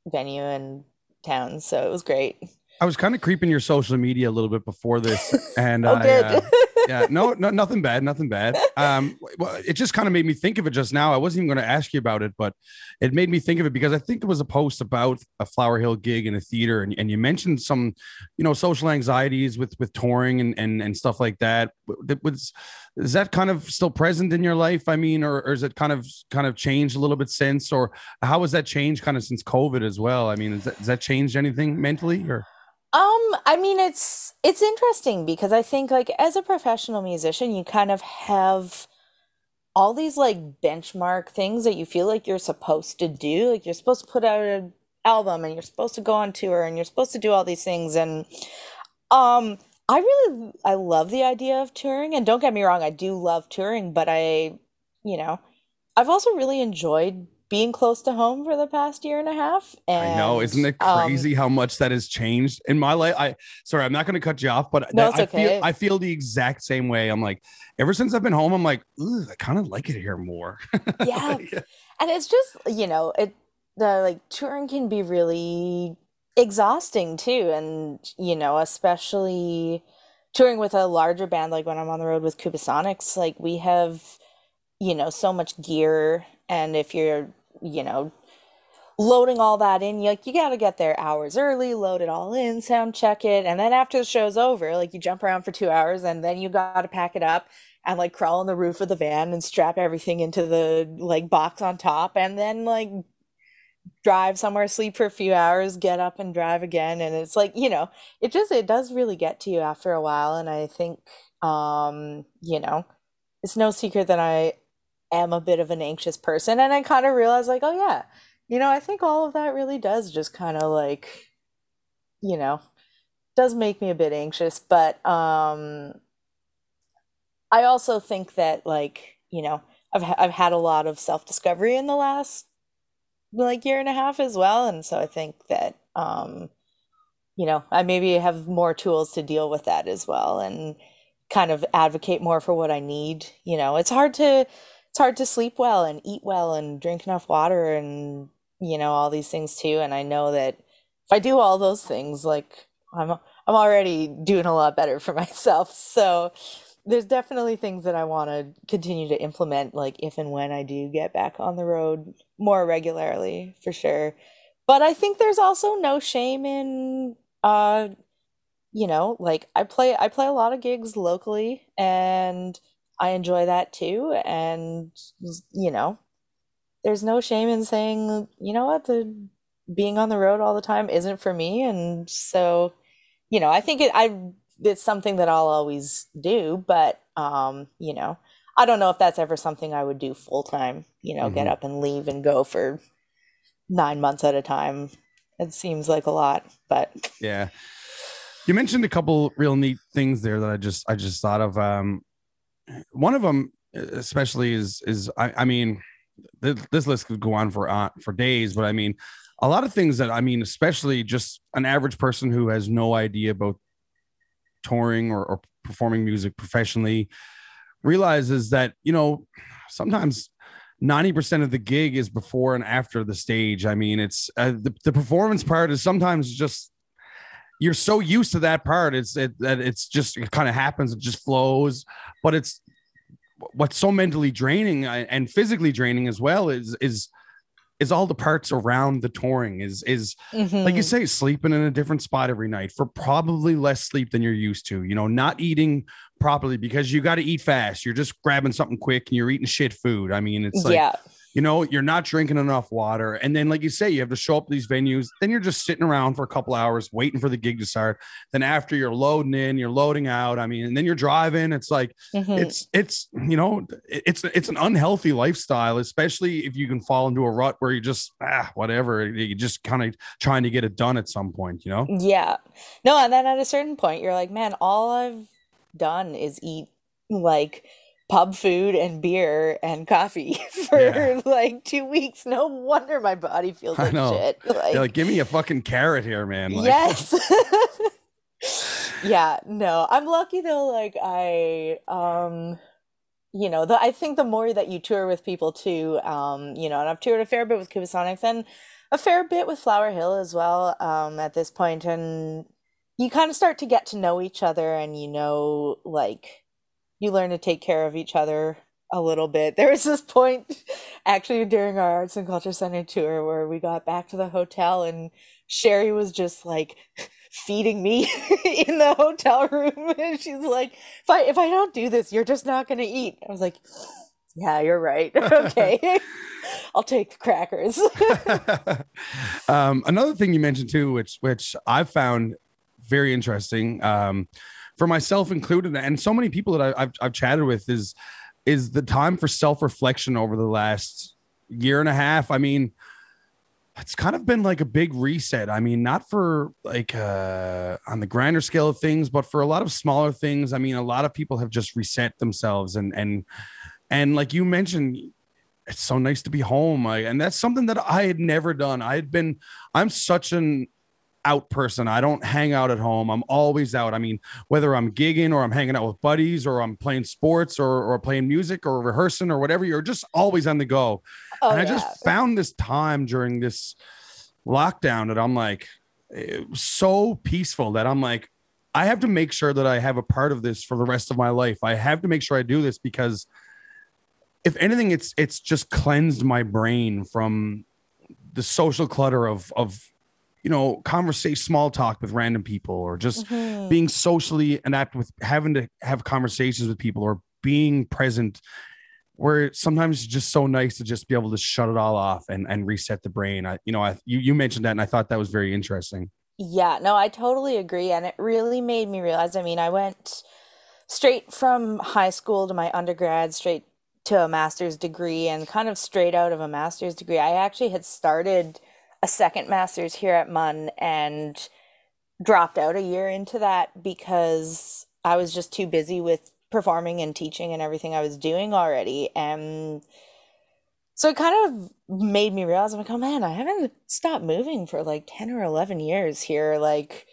venue and town, so it was great. I was kind of creeping your social media a little bit before this, and oh, I, uh, yeah, no, no, nothing bad, nothing bad. Um, well, it just kind of made me think of it just now. I wasn't even going to ask you about it, but it made me think of it because I think it was a post about a Flower Hill gig in a theater, and, and you mentioned some, you know, social anxieties with with touring and and and stuff like that. That was is that kind of still present in your life? I mean, or, or is it kind of kind of changed a little bit since, or how has that changed kind of since COVID as well? I mean, has that, has that changed anything mentally or? Um, I mean it's it's interesting because I think like as a professional musician, you kind of have all these like benchmark things that you feel like you're supposed to do. Like you're supposed to put out an album and you're supposed to go on tour and you're supposed to do all these things and um I really I love the idea of touring and don't get me wrong, I do love touring, but I you know, I've also really enjoyed being close to home for the past year and a half. And, I know, isn't it um, crazy um, how much that has changed in my life? I sorry, I'm not going to cut you off, but no, that, I okay. feel I feel the exact same way. I'm like, ever since I've been home, I'm like, I kind of like it here more. yeah. yeah, and it's just you know, it the like touring can be really exhausting too, and you know, especially touring with a larger band like when I'm on the road with Kubasonics, like we have you know so much gear and if you're you know, loading all that in, like you got to get there hours early, load it all in, sound check it, and then after the show's over, like you jump around for two hours, and then you got to pack it up and like crawl on the roof of the van and strap everything into the like box on top, and then like drive somewhere, sleep for a few hours, get up and drive again, and it's like you know, it just it does really get to you after a while, and I think um, you know, it's no secret that I am a bit of an anxious person and I kind of realized like, oh yeah, you know, I think all of that really does just kind of like you know, does make me a bit anxious, but um I also think that like, you know, I've I've had a lot of self-discovery in the last like year and a half as well and so I think that um you know, I maybe have more tools to deal with that as well and kind of advocate more for what I need. You know, it's hard to it's hard to sleep well and eat well and drink enough water and you know all these things too. And i know that if i do all those things like i'm i'm already doing a lot better for myself. So there's definitely things that i want to continue to implement like if and when i do get back on the road more regularly for sure. But i think there's also no shame in uh you know like i play i play a lot of gigs locally and I enjoy that too. And, you know, there's no shame in saying, you know what, the being on the road all the time isn't for me. And so, you know, I think it, I, it's something that I'll always do, but, um, you know, I don't know if that's ever something I would do full time, you know, mm-hmm. get up and leave and go for nine months at a time. It seems like a lot, but yeah. You mentioned a couple real neat things there that I just I just thought of. Um, one of them especially is is I, I mean this, this list could go on for uh, for days, but I mean, a lot of things that I mean, especially just an average person who has no idea about touring or, or performing music professionally realizes that you know sometimes 90% of the gig is before and after the stage. I mean, it's uh, the, the performance part is sometimes just you're so used to that part. It's it, that it's just it kind of happens, it just flows. But it's what's so mentally draining uh, and physically draining as well is is is all the parts around the touring is is mm-hmm. like you say sleeping in a different spot every night for probably less sleep than you're used to you know not eating properly because you got to eat fast you're just grabbing something quick and you're eating shit food i mean it's like yeah you know you're not drinking enough water. And then like you say you have to show up these venues then you're just sitting around for a couple hours waiting for the gig to start. Then after you're loading in you're loading out. I mean and then you're driving. It's like mm-hmm. it's it's you know it's it's an unhealthy lifestyle especially if you can fall into a rut where you just ah whatever you just kind of trying to get it done at some point you know? Yeah. No and then at a certain point you're like man all i've done is eat like pub food and beer and coffee for yeah. like two weeks. No wonder my body feels like shit. Like, like, give me a fucking carrot here, man. Like, yes. yeah, no. I'm lucky though, like I um you know, the, I think the more that you tour with people too, um, you know, and I've toured a fair bit with Kubasonics and a fair bit with Flower Hill as well, um, at this point, and you kind of start to get to know each other and you know like you learn to take care of each other a little bit. There was this point actually during our Arts and Culture Center tour where we got back to the hotel and Sherry was just like feeding me in the hotel room and she's like if I if I don't do this you're just not going to eat. I was like yeah, you're right. okay. I'll take the crackers. um, another thing you mentioned too which which I found very interesting um, for myself included, and so many people that I, have I've chatted with is is the time for self reflection over the last year and a half. I mean, it's kind of been like a big reset. I mean, not for like uh, on the grander scale of things, but for a lot of smaller things. I mean, a lot of people have just reset themselves, and and and like you mentioned, it's so nice to be home. I, and that's something that I had never done. I had been. I'm such an out person. I don't hang out at home. I'm always out. I mean, whether I'm gigging or I'm hanging out with buddies or I'm playing sports or, or playing music or rehearsing or whatever, you're just always on the go. Oh, and I yeah. just found this time during this lockdown that I'm like, eh, so peaceful that I'm like, I have to make sure that I have a part of this for the rest of my life. I have to make sure I do this because if anything, it's it's just cleansed my brain from the social clutter of of you know, conversation, small talk with random people, or just mm-hmm. being socially inept with having to have conversations with people, or being present. Where sometimes it's just so nice to just be able to shut it all off and and reset the brain. I, you know, I you you mentioned that, and I thought that was very interesting. Yeah, no, I totally agree, and it really made me realize. I mean, I went straight from high school to my undergrad, straight to a master's degree, and kind of straight out of a master's degree. I actually had started a second master's here at MUN and dropped out a year into that because I was just too busy with performing and teaching and everything I was doing already. And so it kind of made me realize I'm like, oh man, I haven't stopped moving for like 10 or 11 years here. Like,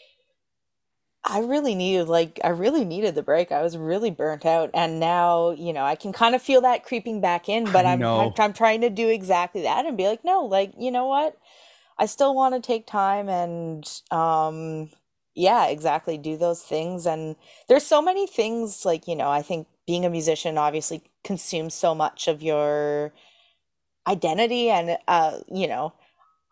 I really needed like I really needed the break. I was really burnt out and now, you know, I can kind of feel that creeping back in, but I'm, I'm I'm trying to do exactly that and be like, no, like, you know what? I still want to take time and um yeah, exactly, do those things and there's so many things like, you know, I think being a musician obviously consumes so much of your identity and uh you know,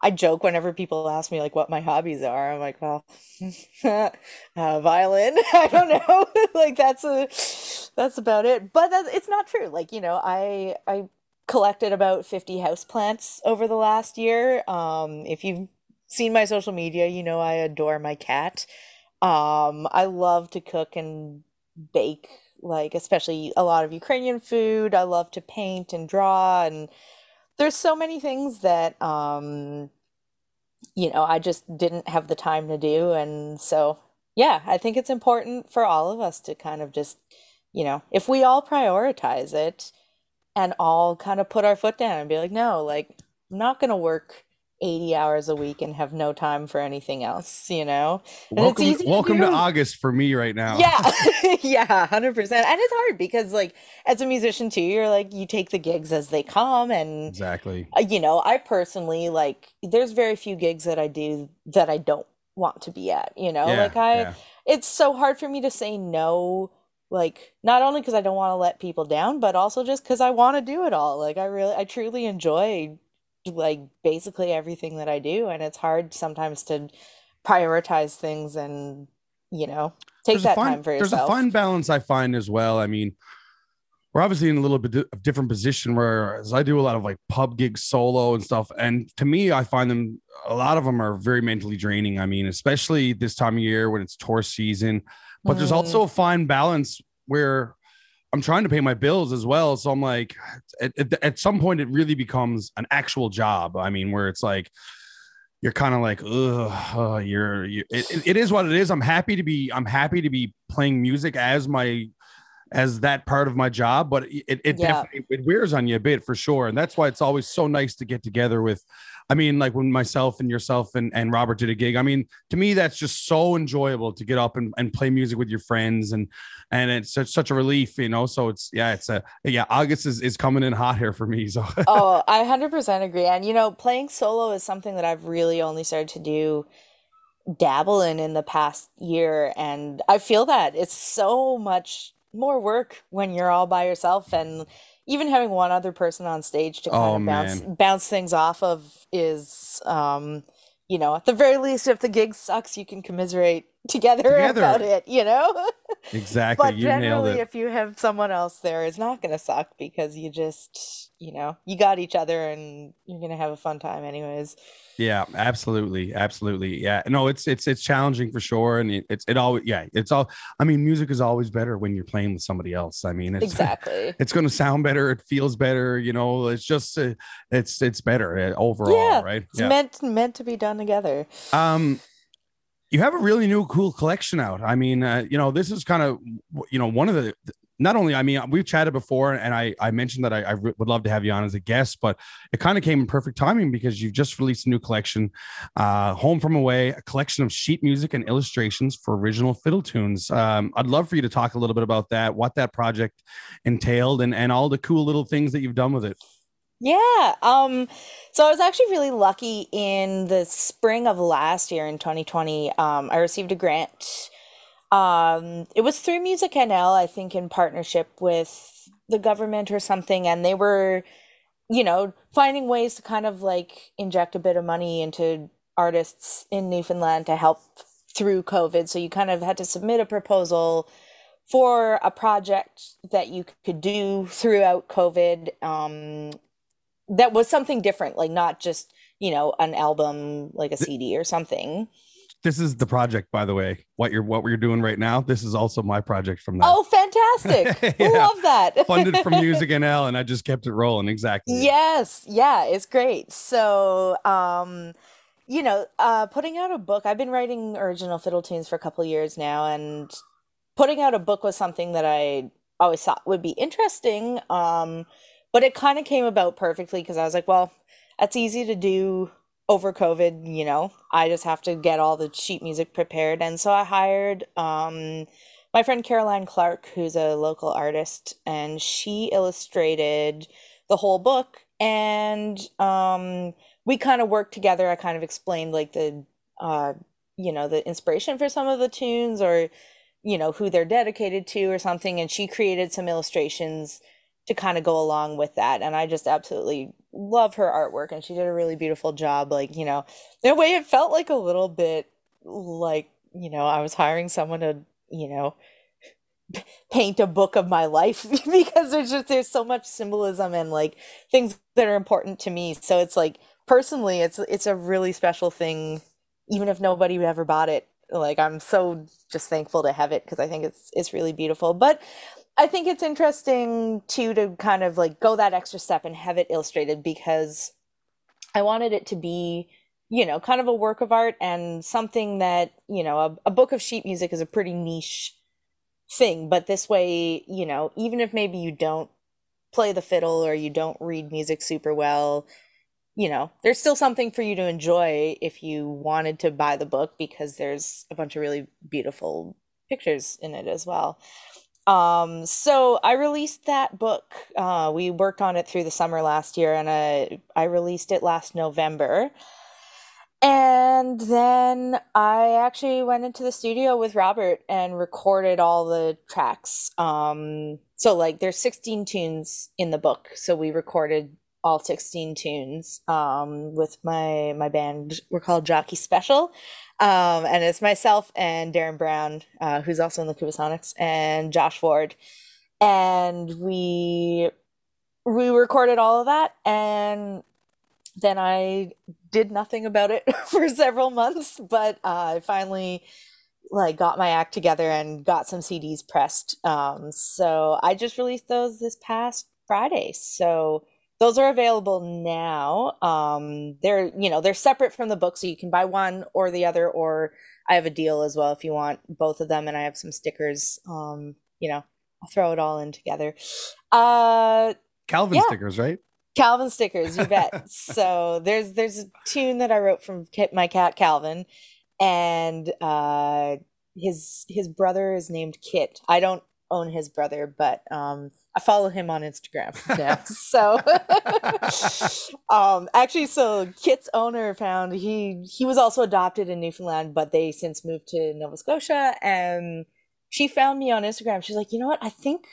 I joke whenever people ask me like what my hobbies are. I'm like, well, uh, violin. I don't know. like that's a that's about it. But that's, it's not true. Like you know, I I collected about 50 houseplants over the last year. Um, if you've seen my social media, you know I adore my cat. Um, I love to cook and bake, like especially a lot of Ukrainian food. I love to paint and draw and there's so many things that um you know, I just didn't have the time to do and so yeah, I think it's important for all of us to kind of just, you know, if we all prioritize it, and all kind of put our foot down and be like, no, like I'm not going to work 80 hours a week and have no time for anything else, you know? And welcome, to, welcome to, to August for me right now. Yeah. yeah, 100%. And it's hard because like as a musician too, you're like you take the gigs as they come and Exactly. Uh, you know, I personally like there's very few gigs that I do that I don't want to be at, you know? Yeah, like I yeah. it's so hard for me to say no like not only because I don't want to let people down, but also just because I want to do it all. Like I really, I truly enjoy like basically everything that I do, and it's hard sometimes to prioritize things and you know take there's that fun, time for yourself. There's a fine balance I find as well. I mean, we're obviously in a little bit of different position where as I do a lot of like pub gigs solo and stuff. And to me, I find them a lot of them are very mentally draining. I mean, especially this time of year when it's tour season. But mm. there's also a fine balance where I'm trying to pay my bills as well. So I'm like, at, at, at some point, it really becomes an actual job. I mean, where it's like, you're kind of like, ugh, you're, you it, it is what it is. I'm happy to be, I'm happy to be playing music as my as that part of my job, but it, it yeah. definitely it wears on you a bit for sure. And that's why it's always so nice to get together with. I mean, like when myself and yourself and, and Robert did a gig. I mean, to me, that's just so enjoyable to get up and, and play music with your friends and and it's such such a relief, you know. So it's yeah, it's a yeah, August is, is coming in hot here for me. So oh, I hundred percent agree. And you know, playing solo is something that I've really only started to do dabble in in the past year and i feel that it's so much more work when you're all by yourself and even having one other person on stage to kind oh, of bounce man. bounce things off of is um you know at the very least if the gig sucks you can commiserate together, together. about it you know exactly but you generally if you have someone else there it's not going to suck because you just you know you got each other and you're going to have a fun time anyways yeah, absolutely, absolutely. Yeah, no, it's it's it's challenging for sure, and it, it's it always yeah, it's all. I mean, music is always better when you're playing with somebody else. I mean, it's, exactly. It's going to sound better. It feels better. You know, it's just uh, it's it's better uh, overall, yeah, right? It's yeah. meant meant to be done together. Um, you have a really new cool collection out. I mean, uh, you know, this is kind of you know one of the not only, I mean, we've chatted before, and I, I mentioned that I, I would love to have you on as a guest, but it kind of came in perfect timing because you've just released a new collection, uh, Home from Away, a collection of sheet music and illustrations for original fiddle tunes. Um, I'd love for you to talk a little bit about that, what that project entailed, and, and all the cool little things that you've done with it. Yeah. Um, so I was actually really lucky in the spring of last year in 2020. Um, I received a grant um, it was through Music NL, I think, in partnership with the government or something, and they were, you know, finding ways to kind of like inject a bit of money into artists in Newfoundland to help through COVID. So you kind of had to submit a proposal for a project that you could do throughout COVID. Um, that was something different, like not just you know an album, like a CD or something this is the project, by the way. What you're what we're doing right now. This is also my project from that. Oh, fantastic! yeah. Love that. Funded from Music NL, and I just kept it rolling. Exactly. Yes, yeah, it's great. So, um, you know, uh, putting out a book. I've been writing original fiddle tunes for a couple years now, and putting out a book was something that I always thought would be interesting. Um, but it kind of came about perfectly because I was like, well, that's easy to do over COVID, you know, I just have to get all the sheet music prepared. And so I hired um, my friend Caroline Clark, who's a local artist, and she illustrated the whole book. And um, we kind of worked together. I kind of explained like the, uh, you know, the inspiration for some of the tunes or, you know, who they're dedicated to or something. And she created some illustrations to kind of go along with that. And I just absolutely love her artwork and she did a really beautiful job. Like, you know, in a way it felt like a little bit like, you know, I was hiring someone to, you know, paint a book of my life because there's just there's so much symbolism and like things that are important to me. So it's like personally it's it's a really special thing even if nobody ever bought it like i'm so just thankful to have it because i think it's it's really beautiful but I think it's interesting too to kind of like go that extra step and have it illustrated because I wanted it to be, you know, kind of a work of art and something that, you know, a, a book of sheet music is a pretty niche thing. But this way, you know, even if maybe you don't play the fiddle or you don't read music super well, you know, there's still something for you to enjoy if you wanted to buy the book because there's a bunch of really beautiful pictures in it as well. Um, so I released that book. Uh, we worked on it through the summer last year, and I I released it last November. And then I actually went into the studio with Robert and recorded all the tracks. Um, so like there's 16 tunes in the book, so we recorded all 16 tunes um, with my my band. We're called Jockey Special, um, and it's myself and Darren Brown, uh, who's also in the Kubasonics, and Josh Ward, and we we recorded all of that, and then I did nothing about it for several months, but uh, I finally like got my act together and got some CDs pressed. Um, so I just released those this past Friday. So those are available now. Um, they're you know they're separate from the book, so you can buy one or the other, or I have a deal as well if you want both of them, and I have some stickers. Um, you know, I'll throw it all in together. Uh, Calvin yeah. stickers, right? Calvin stickers, you bet. so there's there's a tune that I wrote from my cat Calvin, and uh, his his brother is named Kit. I don't own his brother, but um, I follow him on Instagram now. so um, actually, so Kit's owner found he he was also adopted in Newfoundland, but they since moved to Nova Scotia, and she found me on Instagram. She's like, you know what? I think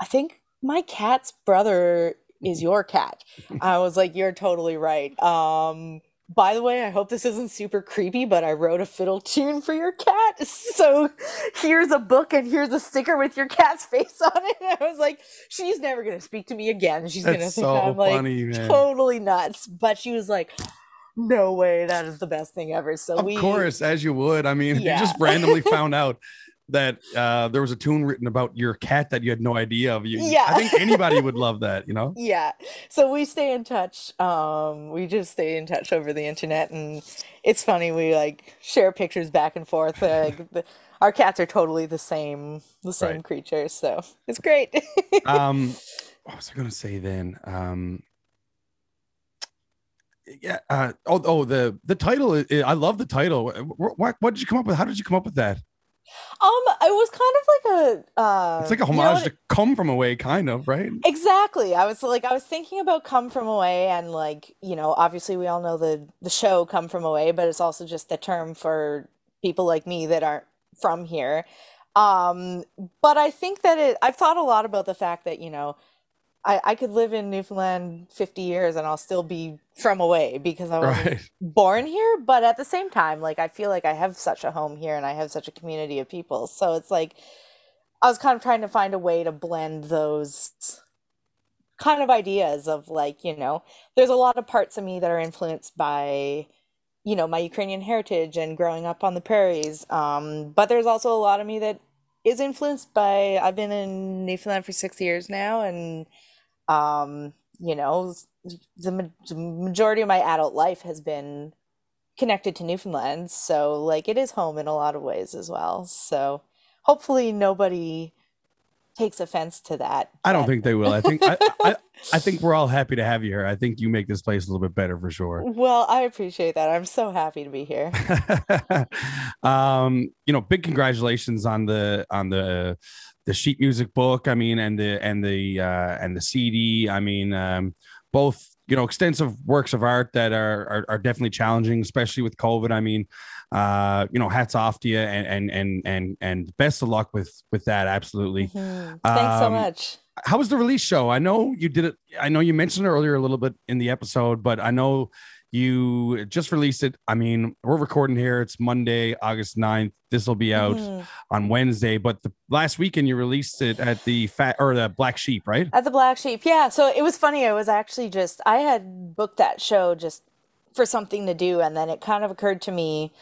I think my cat's brother is your cat. I was like, you're totally right. Um, by the way, I hope this isn't super creepy, but I wrote a fiddle tune for your cat. So here's a book and here's a sticker with your cat's face on it. And I was like, she's never gonna speak to me again. She's gonna think so I'm like man. totally nuts. But she was like, no way, that is the best thing ever. So Of we course, as you would. I mean, Yeah. you just randomly found out that uh, there was a tune written about your cat that you had no idea of. You, Yeah. I think anybody would love that. You know. yeah so we stay in touch um we just stay in touch over the internet and it's funny we like share pictures back and forth like the, our cats are totally the same the same Right. creature so it's great um what was i gonna say then um yeah uh oh oh the the title i i love the title what, what what did you come up with how did you come up with that um it was kind of like a uh it's like a you know homage to come from away kind of right Exactly. I was like I was thinking about Come From Away and like, you know, obviously we all know the the show Come From Away, but it's also just the term for people like me that aren't from here. Um, but I think that it I've thought a lot about the fact that, you know, I, I could live in Newfoundland 50 years and I'll still be from away because I wasn't right born here, but at the same time, like I feel like I have such a home here and I have such a community of people. So it's like I was kind of trying to find a way to blend those kind of ideas of like, you know, there's a lot of parts of me that are influenced by you know, my Ukrainian heritage and growing up on the prairies. Um, but there's also a lot of me that is influenced by I've been in Newfoundland for 6 years now and um, you know, the, ma- the majority of my adult life has been connected to Newfoundland, so like it is home in a lot of ways as well. So hopefully nobody takes offense to that. i don't think they will i think I, I i think we're all happy to have you here i think you make this place a little bit better for sure Well, I appreciate that. I'm so happy to be here. um you know big congratulations on the on the the sheet music book i mean and the and the uh and the cd i mean um both you know extensive works of art that are are, are definitely challenging especially with covid i mean uh you know hats off to you and and and and and best of luck with with that absolutely Mhm. Thanks so Um, much. how was the release show? I know you did it. I know you mentioned it earlier a little bit in the episode, but I know you just released it. I mean, we're recording here. It's Monday, August 9th. This will be out Mhm. on Wednesday, but the last weekend you released it at the fat or the Black Sheep, right? At the Black Sheep, yeah. So it was funny. I was actually just I had booked that show just for something to do, and then it kind of occurred to me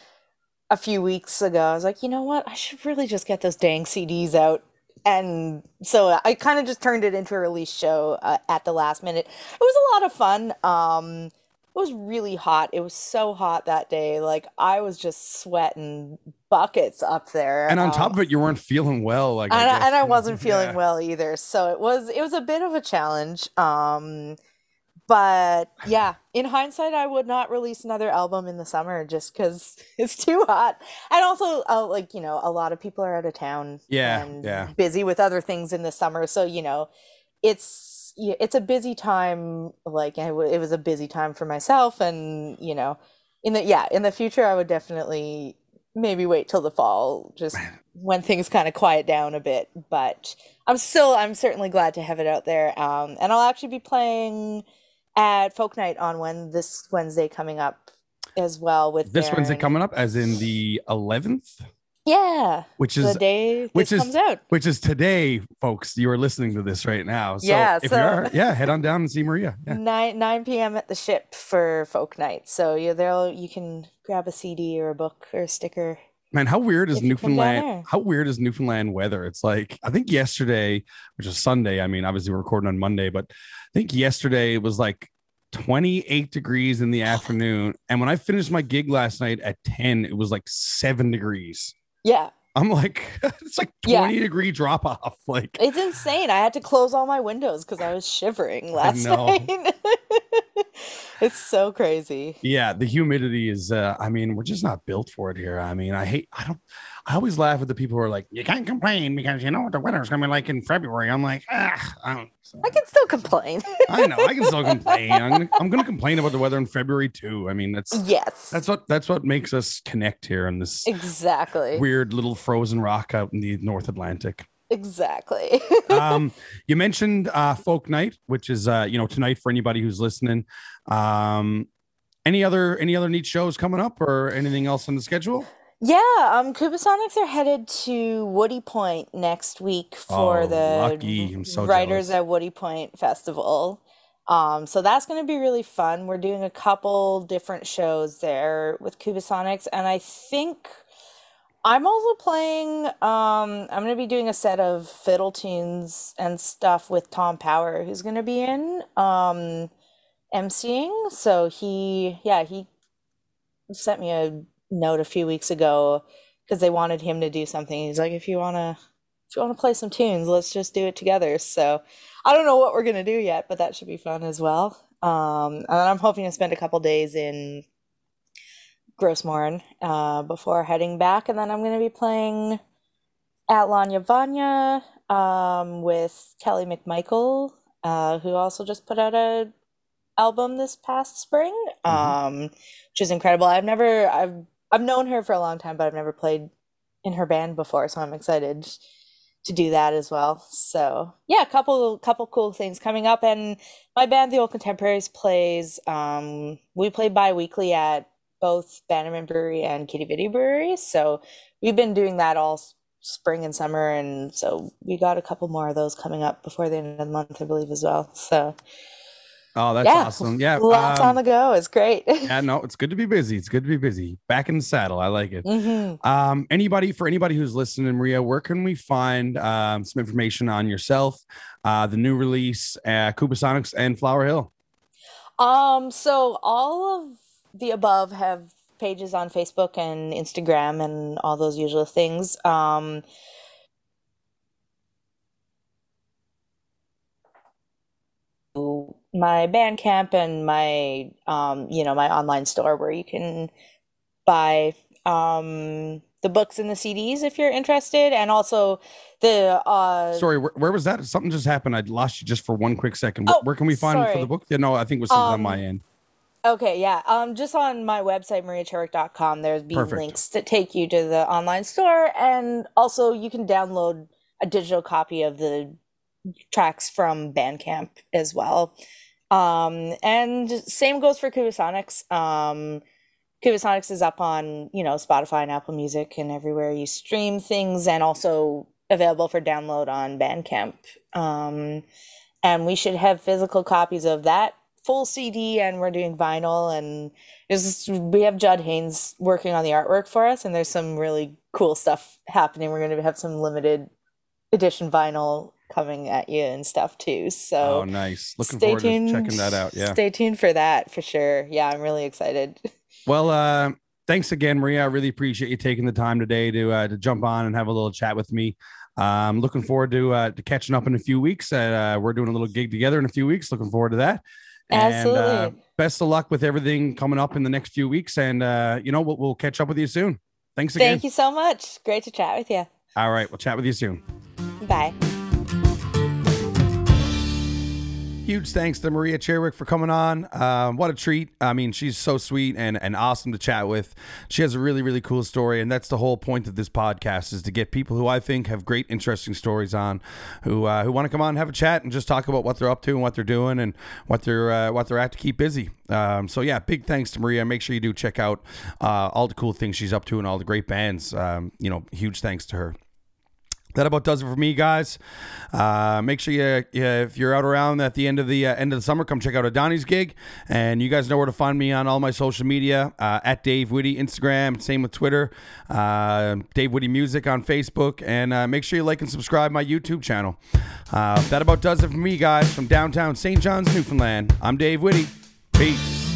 a few weeks ago. I was like, you know what? I should really just get those dang CDs out. And so I kind of just turned it into a release show uh, at the last minute. It was a lot of fun. Um, it was really hot. It was so hot that day. Like I was just sweating buckets up there. And on um, top of it, you weren't feeling well. Like, and, I, guess. and I wasn't feeling Yeah. well either. So it was it was a bit of a challenge. Um but yeah, in hindsight, I would not release another album in the summer just because it's too hot. And also, uh, like you know, a lot of people are out of town, Yeah, and yeah. busy with other things in the summer. So you know, it's yeah, it's a busy time. Like it it was a busy time for myself, and you know, in the yeah, in the future, I would definitely maybe wait till the fall, just when things kind of quiet down a bit. But I'm still, I'm certainly glad to have it out there. Um, and I'll actually be playing at Folk Night on when this Wednesday coming up as well with This Wednesday Darren. coming up, as in the 11th, Yeah, which the is day which this is- comes out. which is today, folks. You are listening to this right now. So Yeah, if so- you are, yeah, head on down and see Maria. Yeah. Nine nine p.m. at the ship for Folk Night. So you there you can grab a CD or a book or a sticker. Man, how weird is If you come down Newfoundland? How weird is Newfoundland weather? It's like I think yesterday, which is Sunday. I mean, obviously we're recording on Monday, but I think yesterday it was like 28 degrees in the afternoon. And when I finished my gig last night at 10, it was like seven degrees. Yeah, I'm like, it's like Yeah. 20 degree drop off. Like, it's insane. I had to close all my windows because I was shivering last night. it's so crazy. yeah, the humidity is, uh, I mean, we're just not built for it here. I mean, I hate, I don't, I always laugh at the people who are like, you can't complain because you know what the weather's gonna be like in February. I'm like, ah, I don't. so- I can still complain. I know. I can still complain. I'm gonna, I'm gonna complain about the weather in February too. I mean, that's yes, that's what that's what makes us connect here on this exactly. weird little frozen rock out in the North Atlantic. Exactly. Um, you mentioned uh, Folk Night, which is uh, you know tonight for anybody who's listening. Um, any other any other neat shows coming up or anything else on the schedule? Yeah, um, Kubasonics are headed to Woody Point next week for Oh, the lucky. I'm so Writers jealous. at Woody Point Festival. Um, so that's going to be really fun. We're doing a couple different shows there with Kubasonics, and I think I'm also playing. Um, I'm going to be doing a set of fiddle tunes and stuff with Tom Power, who's going to be in um, emceeing. So he, yeah, he sent me a note a few weeks ago because they wanted him to do something. He's like, if you wanna if you wanna play some tunes, let's just do it together. So I don't know what we're gonna do yet, but that should be fun as well. Um, and then I'm hoping to spend a couple days in Gros Morne uh, before heading back, and then I'm gonna be playing at Lawnya Vawnya um, with Kelly McMichael, uh, who also just put out a album this past spring, Mhm. um, which is incredible. I've never I've I've known her for a long time, but I've never played in her band before, so I'm excited to do that as well. So yeah, a couple couple cool things coming up, and my band, the Old Contemporaries, plays. Um, we play bi-weekly at both Bannerman Brewery and Quidi-Vidi Brewery, so we've been doing that all spring and summer, and so we got a couple more of those coming up before the end of the month, I believe, as well. So Oh, that's yeah, awesome. Yeah. lots um, on the go. It's great. yeah, no, it's good to be busy. It's good to be busy. Back in the saddle. I like it. hmm Um, anybody for anybody who's listening, Maria, where can we find um, some information on yourself, uh, the new release, uh, Kubasonics and Flower Hill? Um, so all of the above have pages on Facebook and Instagram and all those usual things. Um, my Bandcamp and my um, you know, my online store where you can buy um the books and the CDs if you're interested, and also the uh Sorry, where, where was that? Something just happened. I lost you just for one quick second. Where, Oh, where can we find for the book? Yeah, no, I think it was something on Um, my end. Okay, yeah. Um, just on my website, mariacherwick.com, there's be Perfect. links that take you to the online store, and also you can download a digital copy of the tracks from Bandcamp as well. Um, and same goes for Kubasonics. Um, is up on, you know, Spotify and Apple Music and everywhere you stream things, and also available for download on Bandcamp. Um, and we should have physical copies of that full CD, and we're doing vinyl, and just, we have Judd Haynes working on the artwork for us, and there's some really cool stuff happening. We're going to have some limited edition vinyl coming at you and stuff too. So oh, nice. Looking forward tuned. to checking that out. Yeah. Stay tuned for that for sure. Yeah, I'm really excited. Well, uh, thanks again, Maria. I really appreciate you taking the time today to uh, to jump on and have a little chat with me. I'm um, looking forward to uh, to catching up in a few weeks. Uh, we're doing a little gig together in a few weeks. Looking forward to that. Absolutely. And, uh, best of luck with everything coming up in the next few weeks. And uh, you know, we'll, we'll catch up with you soon. Thanks again. Thank you so much. Great to chat with you. All right, we'll chat with you soon. Bye. Huge thanks to Maria Cherwick for coming on. Um, what a treat. I mean, she's so sweet and, and awesome to chat with. She has a really, really cool story. And that's the whole point of this podcast is to get people who I think have great, interesting stories on, who uh, who want to come on and have a chat and just talk about what they're up to and what they're doing and what they're uh, what they're at to keep busy. Um, so yeah, big thanks to Maria. Make sure you do check out uh, all the cool things she's up to and all the great bands. Um, you know, huge thanks to her that about does it for me, guys. Uh, make sure you, you, if you're out around at the end of the uh, end of the summer, come check out a Dawnie's gig. And you guys know where to find me on all my social media uh, at Dave Whitty Instagram, same with Twitter, uh, Dave Whitty Music on Facebook, and uh, make sure you like and subscribe my YouTube channel. Uh, that about does it for me, guys. From downtown St. John's, Newfoundland. I'm Dave Whitty. Peace.